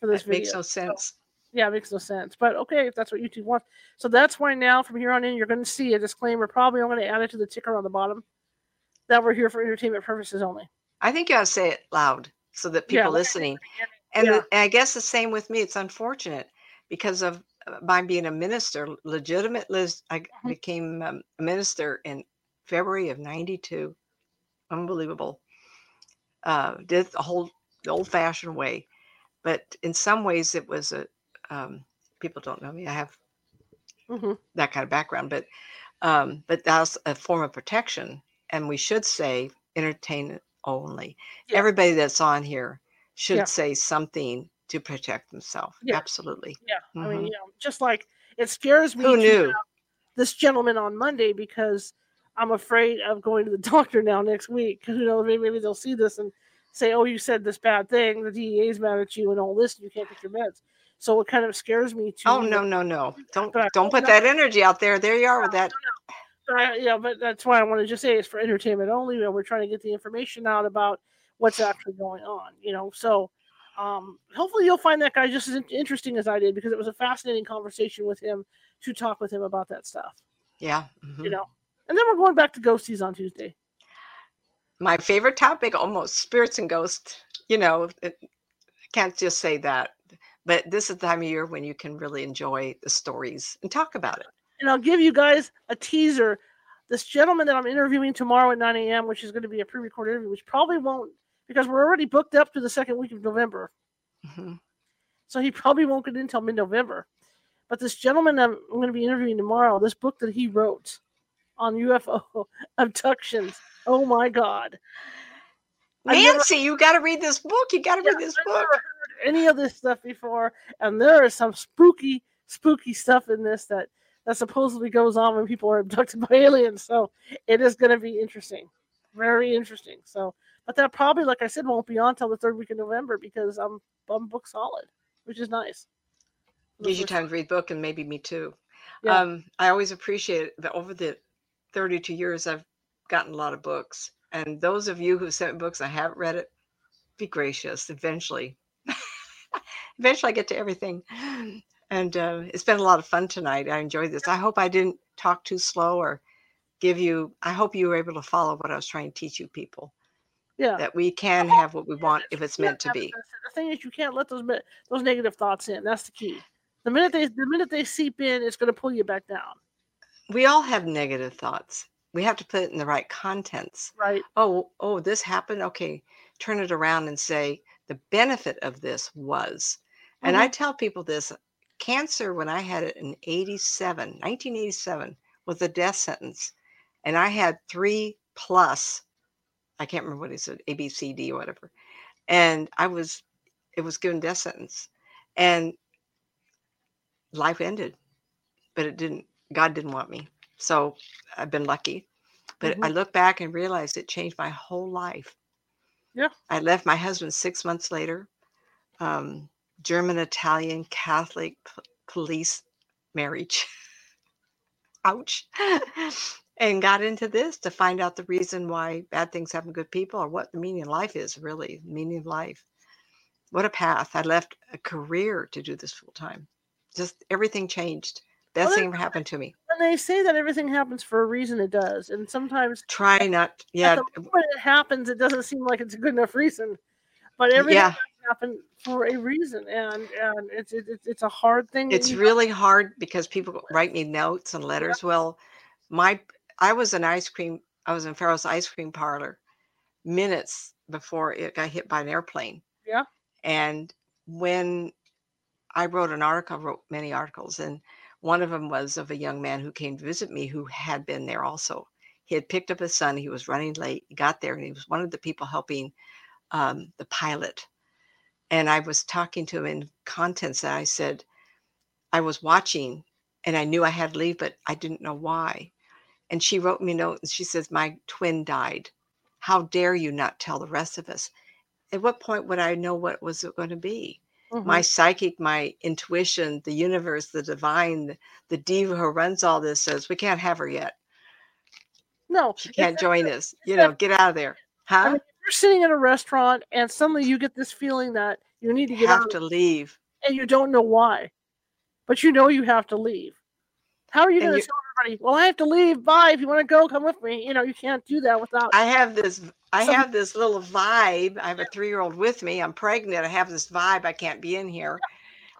S1: For this
S2: that video. makes no sense. So,
S1: yeah, it makes no sense. But okay, if that's what YouTube wants. So that's why now from here on in you're going to see a disclaimer. Probably I'm going to add it to the ticker on the bottom that we're here for entertainment purposes only.
S2: I think you ought to say it loud so that people yeah. listening. And, yeah. the, and I guess the same with me. It's unfortunate because of uh, my being a minister, legitimate Liz. I mm-hmm. became um, a minister in February of '92. Unbelievable. Uh, did the whole the old-fashioned way, but in some ways it was a. Um, people don't know me. I have mm-hmm. that kind of background, but um, but that's a form of protection, and we should say entertainment only. Yeah. Everybody that's on here should yeah. say something to protect themselves. Yeah. Absolutely.
S1: Yeah. Mm-hmm. I mean, mm-hmm. you know, just like it scares me.
S2: Who knew?
S1: This gentleman on Monday because I'm afraid of going to the doctor now next week. Who knows? Maybe, maybe they'll see this and say, "Oh, you said this bad thing. The DEA's mad at you and all this, and you can't get your meds." So it kind of scares me to.
S2: Oh no, no, no! Don't don't put that energy out there. There you are with that.
S1: I, yeah, but that's why I want to just say it's for entertainment only. You know, we're trying to get the information out about what's actually going on. You know, so um, hopefully you'll find that guy just as interesting as I did because it was a fascinating conversation with him to talk with him about that stuff.
S2: Yeah,
S1: mm-hmm. you know, And then we're going back to ghosties on Tuesday.
S2: My favorite topic, almost spirits and ghosts. You know, it, can't just say that. But this is the time of year when you can really enjoy the stories and talk about it.
S1: And I'll give you guys a teaser. This gentleman that I'm interviewing tomorrow at 9 a.m., which is going to be a pre recorded interview, which probably won't, because we're already booked up to the second week of November.
S2: Mm-hmm.
S1: So he probably won't get in until mid November. But this gentleman I'm going to be interviewing tomorrow, this book that he wrote on UFO abductions, oh my God.
S2: Nancy, never, you got to read this book. You got to yeah, read this I've book.
S1: any of this stuff before, and there is some spooky, spooky stuff in this that that supposedly goes on when people are abducted by aliens. So it is going to be interesting, very interesting. So, but that probably, like I said, won't be on until the third week of November because I'm I'm book solid, which is nice.
S2: Gives you time to read book, and maybe me too. Yeah. Um, I always appreciate that over the 32 years I've gotten a lot of books and those of you who sent books, I haven't read it, be gracious. Eventually, eventually I get to everything. And uh, it's been a lot of fun tonight. I enjoyed this. I hope I didn't talk too slow or give you, I hope you were able to follow what I was trying to teach you people.
S1: Yeah.
S2: That we can have what we want if it's meant to be.
S1: The thing is, you can't let those those negative thoughts in. That's the key. The minute they the minute they seep in, it's going to pull you back down.
S2: We all have negative thoughts we have to put it in the right contents.
S1: Right.
S2: Oh, oh, this happened. Okay, turn it around and say the benefit of this was. And mm-hmm. I tell people this cancer when I had it in 87, 1987 was a death sentence. And I had three plus, I can't remember what he said, A, B, C, D, or whatever. And I was, it was given death sentence. And life ended, but it didn't, God didn't want me. So I've been lucky. But mm-hmm. I look back and realize it changed my whole life.
S1: Yeah.
S2: I left my husband six months later. Um, German Italian Catholic p- police marriage. Ouch. and got into this to find out the reason why bad things happen to good people or what the meaning of life is really, meaning of life. What a path. I left a career to do this full time. Just everything changed. Best well, thing ever happened to me.
S1: And they say that everything happens for a reason, it does. And sometimes
S2: try not. Yeah.
S1: When it happens, it doesn't seem like it's a good enough reason. But everything yeah. Happen for a reason, and and it's it's it's a hard thing.
S2: It's really hard because people write me notes and letters. Yeah. Well, my I was an ice cream. I was in Farrell's ice cream parlor minutes before it got hit by an airplane.
S1: Yeah.
S2: And when I wrote an article, I wrote many articles, and one of them was of a young man who came to visit me who had been there also. He had picked up his son. He was running late. He got there and he was one of the people helping um, the pilot. And I was talking to him in contents and I said, I was watching and I knew I had to leave, but I didn't know why. And she wrote me a note and she says, My twin died. How dare you not tell the rest of us? At what point would I know what was it going to be? Mm-hmm. My psychic, my intuition, the universe, the divine, the, the diva who runs all this says we can't have her yet.
S1: No,
S2: she can't join us. You know, get out of there, huh? I mean,
S1: you're sitting in a restaurant and suddenly you get this feeling that you need to get
S2: have
S1: out
S2: to leave,
S1: and you don't know why, but you know you have to leave. How are you going to tell everybody? Well, I have to leave. Bye. If you want to go, come with me. You know, you can't do that without.
S2: I have this. I some, have this little vibe. I have a three-year-old with me. I'm pregnant. I have this vibe. I can't be in here,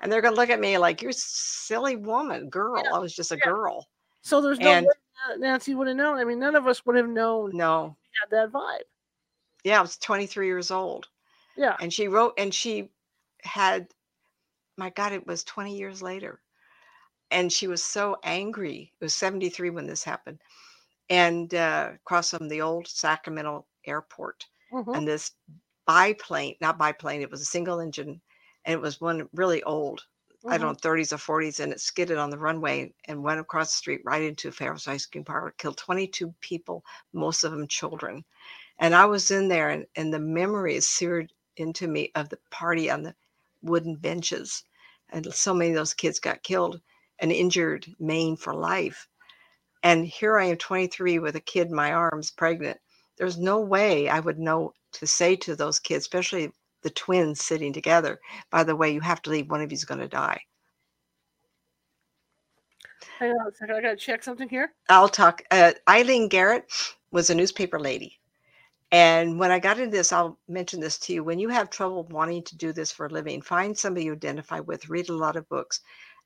S2: and they're going to look at me like you're silly woman, girl. Yeah. I was just a yeah. girl.
S1: So there's no and, way Nancy would have known. I mean, none of us would have known.
S2: No,
S1: had that vibe.
S2: Yeah, I was 23 years old.
S1: Yeah,
S2: and she wrote, and she had, my God, it was 20 years later and she was so angry. It was 73 when this happened. And uh, across from the old Sacramento airport. Mm-hmm. And this biplane, not biplane, it was a single engine. And it was one really old, mm-hmm. I don't know, 30s or 40s. And it skidded on the runway and went across the street right into Farrell's ice cream parlor, killed 22 people, most of them children. And I was in there, and, and the memory is seared into me of the party on the wooden benches. And so many of those kids got killed and injured Maine for life. And here I am, 23, with a kid in my arms, pregnant. There's no way I would know to say to those kids, especially the twins sitting together, by the way, you have to leave, one of you's going to die.
S1: Hang on a second. I gotta check something here.
S2: I'll talk. Uh, Eileen Garrett was a newspaper lady. And when I got into this, I'll mention this to you. When you have trouble wanting to do this for a living, find somebody you identify with, read a lot of books.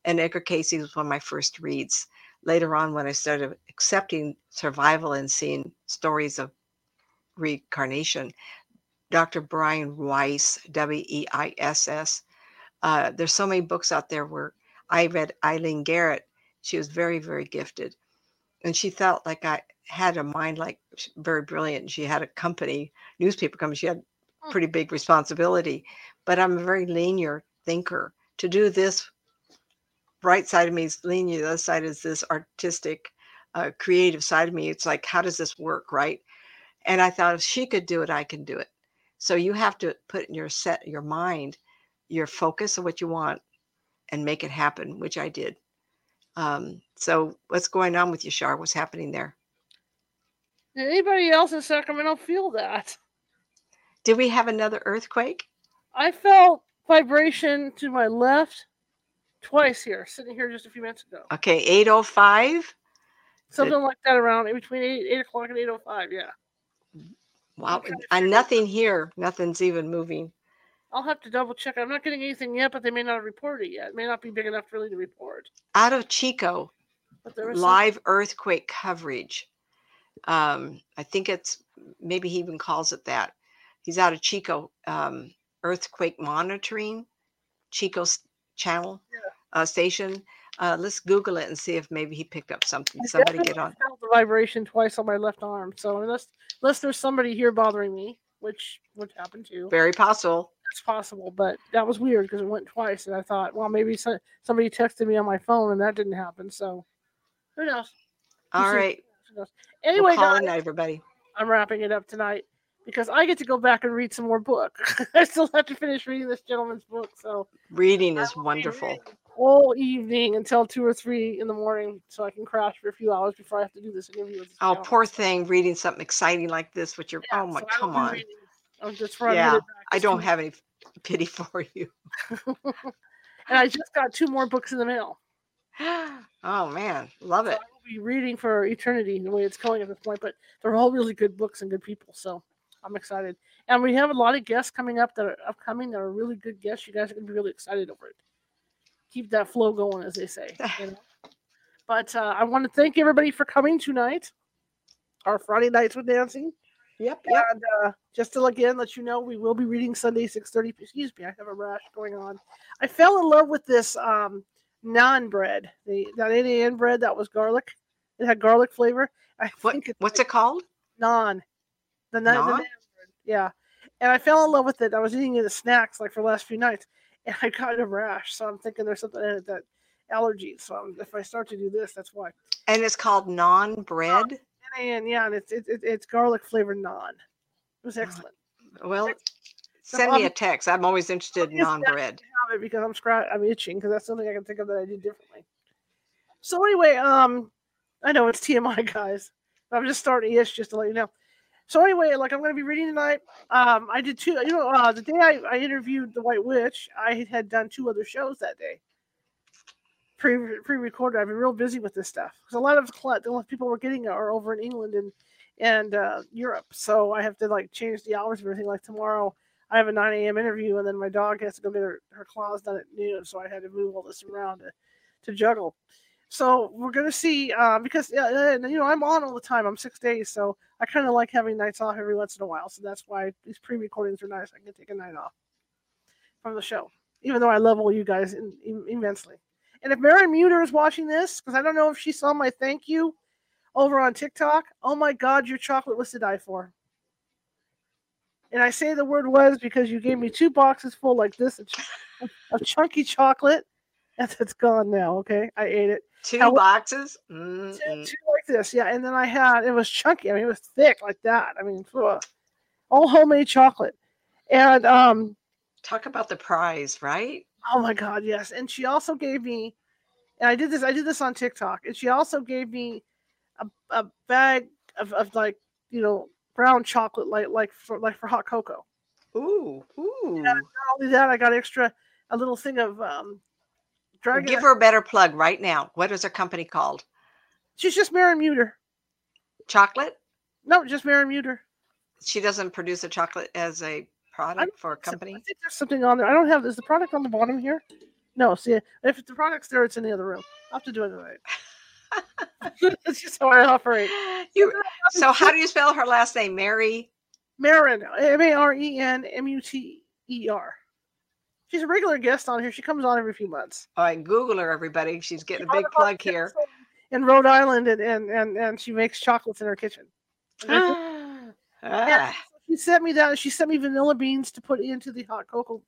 S2: And Edgar Cayce was one of my first reads. Later on, when I started accepting survival and seeing stories of reincarnation, Dr. Brian Weiss, W E I S S, uh, there's so many books out there where I read Eileen Garrett. She was very, very gifted. And she felt like I had a mind like very brilliant. She had a company, newspaper company. She had pretty big responsibility. But I'm a very linear thinker. To do this, right side of me is linear. The other side is this artistic, uh, creative side of me. It's like, how does this work, right? And I thought if she could do it, I can do it. So you have to put in your set your mind, your focus of what you want, and make it happen, which I did. Um, so what's going on with you, Shar? What's happening there?
S1: Did anybody else in Sacramento feel that?
S2: Did we have another earthquake?
S1: I felt vibration to my left twice here, sitting here just a few minutes ago.
S2: Okay, 805.
S1: Something like that around in between eight, eight o'clock and eight oh five, yeah.
S2: Wow.
S1: trying
S2: And uh,
S1: figure-
S2: nothing here. Nothing's even moving.
S1: I'll have to double check. I'm not getting anything yet, but they may not have reported it yet. It may not be big enough really to report.
S2: Out of Chico,
S1: But there was some-
S2: live earthquake coverage. Um, I think it's maybe he even calls it that. He's out of Chico, um, earthquake monitoring, Chico's channel uh, station. Uh, let's Google it and see if maybe he picked up something.
S1: I
S2: Somebody get on.
S1: felt the vibration twice on my left arm. So unless unless there's somebody here bothering me, which would happen too,
S2: Very possible.
S1: it's possible. But that was weird because it went twice, and I thought, well, maybe so, somebody texted me on my phone, and that didn't happen. So who knows?
S2: All right.
S1: Who knows?
S2: We'll
S1: Anyway, guys,
S2: everybody.
S1: I'm wrapping it up tonight because I get to go back and read some more book. I still have to finish reading this gentleman's book, so
S2: Reading is wonderful.
S1: all evening until two or three in the morning, so I can crash for a few hours before I have to do this interview. With this
S2: Oh, poor thing, reading something exciting like this, which you're,
S1: Yeah,
S2: oh my,
S1: so
S2: come on.
S1: reading- I'm just trying
S2: Yeah,
S1: to get it back
S2: I don't have any pity for you.
S1: And I just got two more books in the mail.
S2: Oh man, love
S1: So
S2: it.
S1: Be reading for eternity the way it's going at this point. But they're all really good books and good people, so I'm excited. And we have a lot of guests coming up that are upcoming that are really good guests. You guys are gonna be really excited over it. Keep that flow going, as they say. you know? But uh, I want to thank everybody for coming tonight. Our Friday nights with dancing.
S2: Yep, yep.
S1: And uh, just to again let you know, we will be reading Sunday six thirty. Excuse me, I have a rash going on. I fell in love with this um, naan bread, the that 8 a.m. bread that was garlic. It had garlic flavor. I
S2: What,
S1: think it's
S2: what's
S1: like
S2: it called?
S1: Naan. The naan, the
S2: Naan?
S1: naan bread. Yeah. And I fell in love with it. I was eating it as snacks like for the last few nights, and I got a rash. So I'm thinking there's something in it that allergies. So I'm, if I start to do this, that's why.
S2: And it's called naan bread.
S1: And yeah, and it's it, it, it's garlic flavored naan. It was excellent.
S2: Well, send me a text. I'm always interested in naan
S1: that-
S2: bread.
S1: have it because I'm scratch I'm itching because that's something I can think of that I did differently. So anyway, um, I know it's TMI, guys. I'm just starting itch just to let you know. So anyway, like I'm going to be reading tonight. Um, I did two. You know, uh, the day I, I interviewed the White Witch, I had done two other shows that day. Pre pre recorded. I've been real busy with this stuff because a lot of the people we're getting are over in England and and uh, Europe. So I have to like change the hours of everything. Like tomorrow, I have a 9 a.m. interview, and then my dog has to go get her, her claws done at noon. So I had to move all this around to, to juggle. So we're gonna see uh, because uh, you know I'm on all the time. I'm six days, so I kind of like having nights off every once in a while. So that's why these pre-recordings are nice. I can take a night off from the show, even though I love all you guys in, in, immensely. And if Mary Muter is watching this, because I don't know if she saw my thank you over on TikTok. Oh my God, your chocolate was to die for. And I say the word was because you gave me two boxes full like this of, ch- of chunky chocolate, and it's gone now. Okay, I ate it.
S2: Two
S1: How-
S2: boxes.
S1: Two, two like this, yeah. And then I had it was chunky. I mean, it was thick like that. I mean, ugh. all homemade chocolate. And um,
S2: Talk about the prize, right?
S1: Oh my god, yes. And she also gave me and I did this I did this on TikTok. And she also gave me a, a bag of, of like, you know, brown chocolate like like for like for hot cocoa.
S2: Ooh, ooh.
S1: Not only that, I got extra a little thing of um Dragon.
S2: Give her a better plug right now. What is her company called?
S1: She's just Maren Muter.
S2: Chocolate?
S1: No, just Maren Muter.
S2: She doesn't produce a chocolate as a product for a company.
S1: I think there's something on there. I don't have. Is the product on the bottom here? No. See, if the product's there, it's in the other room. I'll have to do it tonight. That's just how I operate.
S2: You, so how do you spell her last name? Mary?
S1: Maren, M A R E N M U T E R. She's a regular guest on here. She comes on every few months.
S2: All right, Google her, everybody. She's getting a big plug here.
S1: In Rhode Island, and, and, and, and she makes chocolates in her kitchen.
S2: Ah,
S1: She sent me that. She sent me vanilla beans to put into the hot cocoa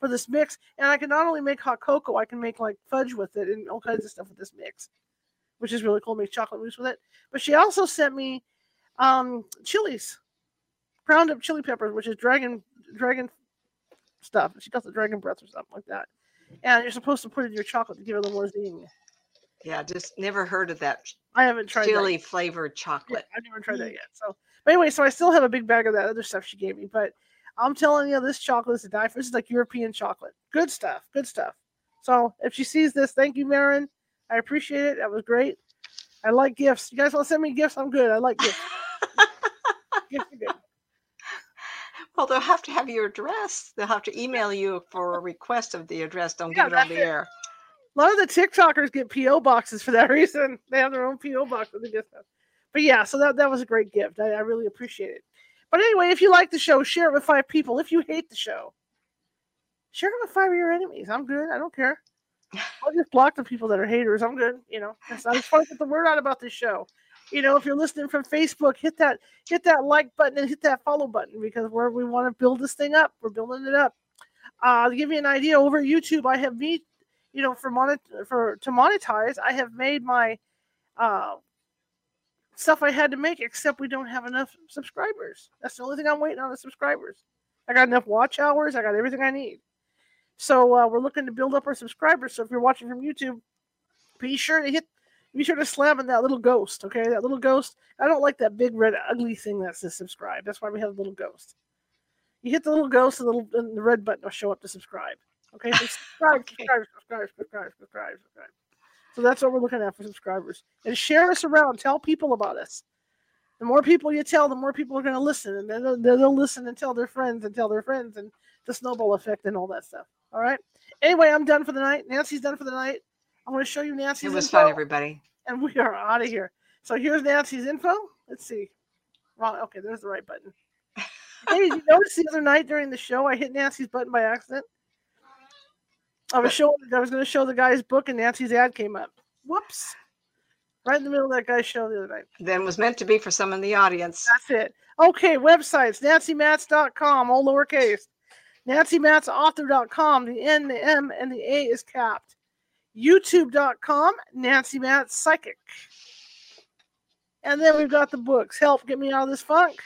S1: for this mix. And I can not only make hot cocoa, I can make like fudge with it and all kinds of stuff with this mix, which is really cool. Make chocolate mousse with it. But she also sent me um, chilies, ground up chili peppers, which is dragon dragon stuff. She calls it dragon breath or something like that. And you're supposed to put it in your chocolate to give it a little more zing.
S2: yeah, just never heard of that
S1: I haven't tried
S2: chili flavored
S1: Yeah,
S2: chocolate.
S1: I've never tried that yet. So, but anyway, so I still have a big bag of that other stuff she gave me. But I'm telling you, this chocolate is a die for. This is like European chocolate. Good stuff. Good stuff. So if she sees this, thank you, Maren. I appreciate it. That was great. I like gifts. You guys want to send me gifts? I'm good. I like gifts. gifts are good.
S2: Well, they'll have to have your address. They'll have to email you for a request of the address. Don't
S1: Yeah,
S2: give it on the
S1: it.
S2: air.
S1: A lot of the TikTokers get PO boxes for that reason. They have their own PO box with the gift stuff. But yeah, so that, that was a great gift. I, I really appreciate it. But anyway, if you like the show, share it with five people. If you hate the show, share it with five of your enemies. I'm good. I don't care. I'll just block the people that are haters. I'm good. You know, I just want to get the word out about this show. You know, if you're listening from Facebook, hit that hit that like button and hit that follow button because we're we want to build this thing up. We're building it up. Uh, to give you an idea, over YouTube, I have me, you know, for monet for to monetize, I have made my uh, stuff I had to make, except we don't have enough subscribers. That's the only thing I'm waiting on the subscribers. I got enough watch hours. I got everything I need. So uh, we're looking to build up our subscribers. So if you're watching from YouTube, be sure to hit, be sure to slam on that little ghost. Okay, that little ghost. I don't like that big red ugly thing that says subscribe. That's why we have the little ghost. You hit the little ghost, and the little and the red button will show up to subscribe. Okay, so subscribe,
S2: Okay.
S1: subscribe, subscribe, subscribe, subscribe, subscribe. So that's what we're looking at for subscribers. And share us around. Tell people about us. The more people you tell, the more people are going to listen, and then they'll, they'll listen and tell their friends and tell their friends, and the snowball effect and all that stuff. All right. Anyway, I'm done for the night. Nancy's done for the night. I'm going to show you Nancy's
S2: It was
S1: info,
S2: fun, everybody.
S1: and we are out of here. So here's Nancy's info. Let's see. Wrong. Okay, there's the right button. hey, did you notice the other night during the show I hit Nancy's button by accident? I was showing. I was going to show the guy's book, and Nancy's ad came up. Whoops! Right in the middle of that guy's show the other night.
S2: Then was meant to be for some in the audience.
S1: That's it. Okay, websites nancymats.com, all lowercase. NancyMatsAuthor.com. The N, the M, and the A is capped. YouTube.com, Nancy Mats Psychic. And then we've got the books. Help get me out of this funk.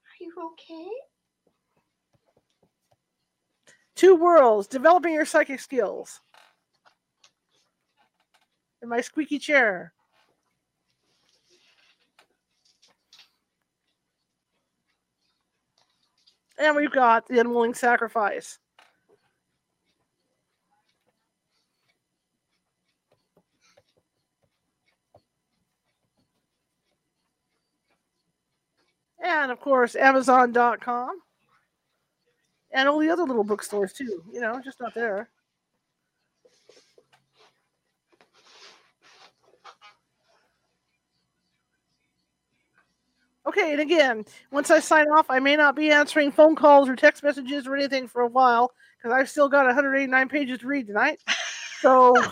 S2: Are you okay?
S1: Two Worlds, Developing Your Psychic Skills. In my squeaky chair. And we've got The Unwilling Sacrifice. And of course, Amazon.com and all the other little bookstores too. You know, just not there. Okay, and again, once I sign off, I may not be answering phone calls or text messages or anything for a while because I've still got 189 pages to read tonight. So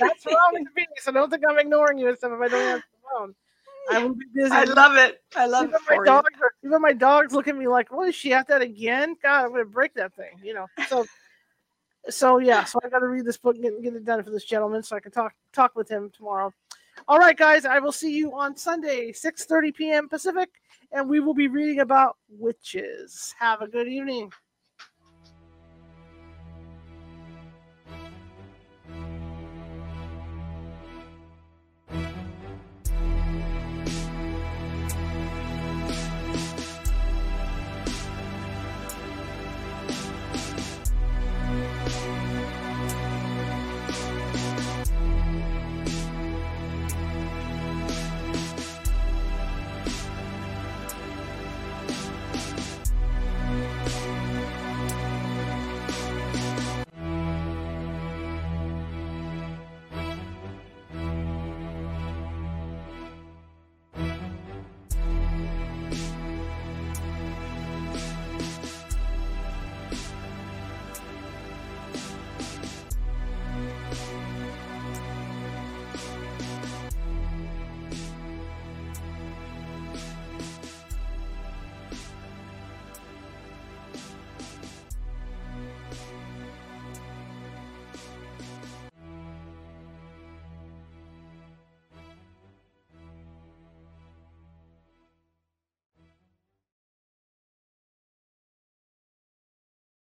S1: that's wrong with me. So don't think I'm ignoring you and stuff if I don't answer the phone. I will be busy.
S2: I love it. I love
S1: even
S2: it
S1: my dogs are, even my dogs look at me like, "What is she at that again?" God, I'm gonna break that thing, you know. So, so yeah, so I got to read this book and get, get it done for this gentleman, so I can talk talk with him tomorrow. All right, guys, I will see you on Sunday, 6:30 p.m. Pacific, and we will be reading about witches. Have a good evening.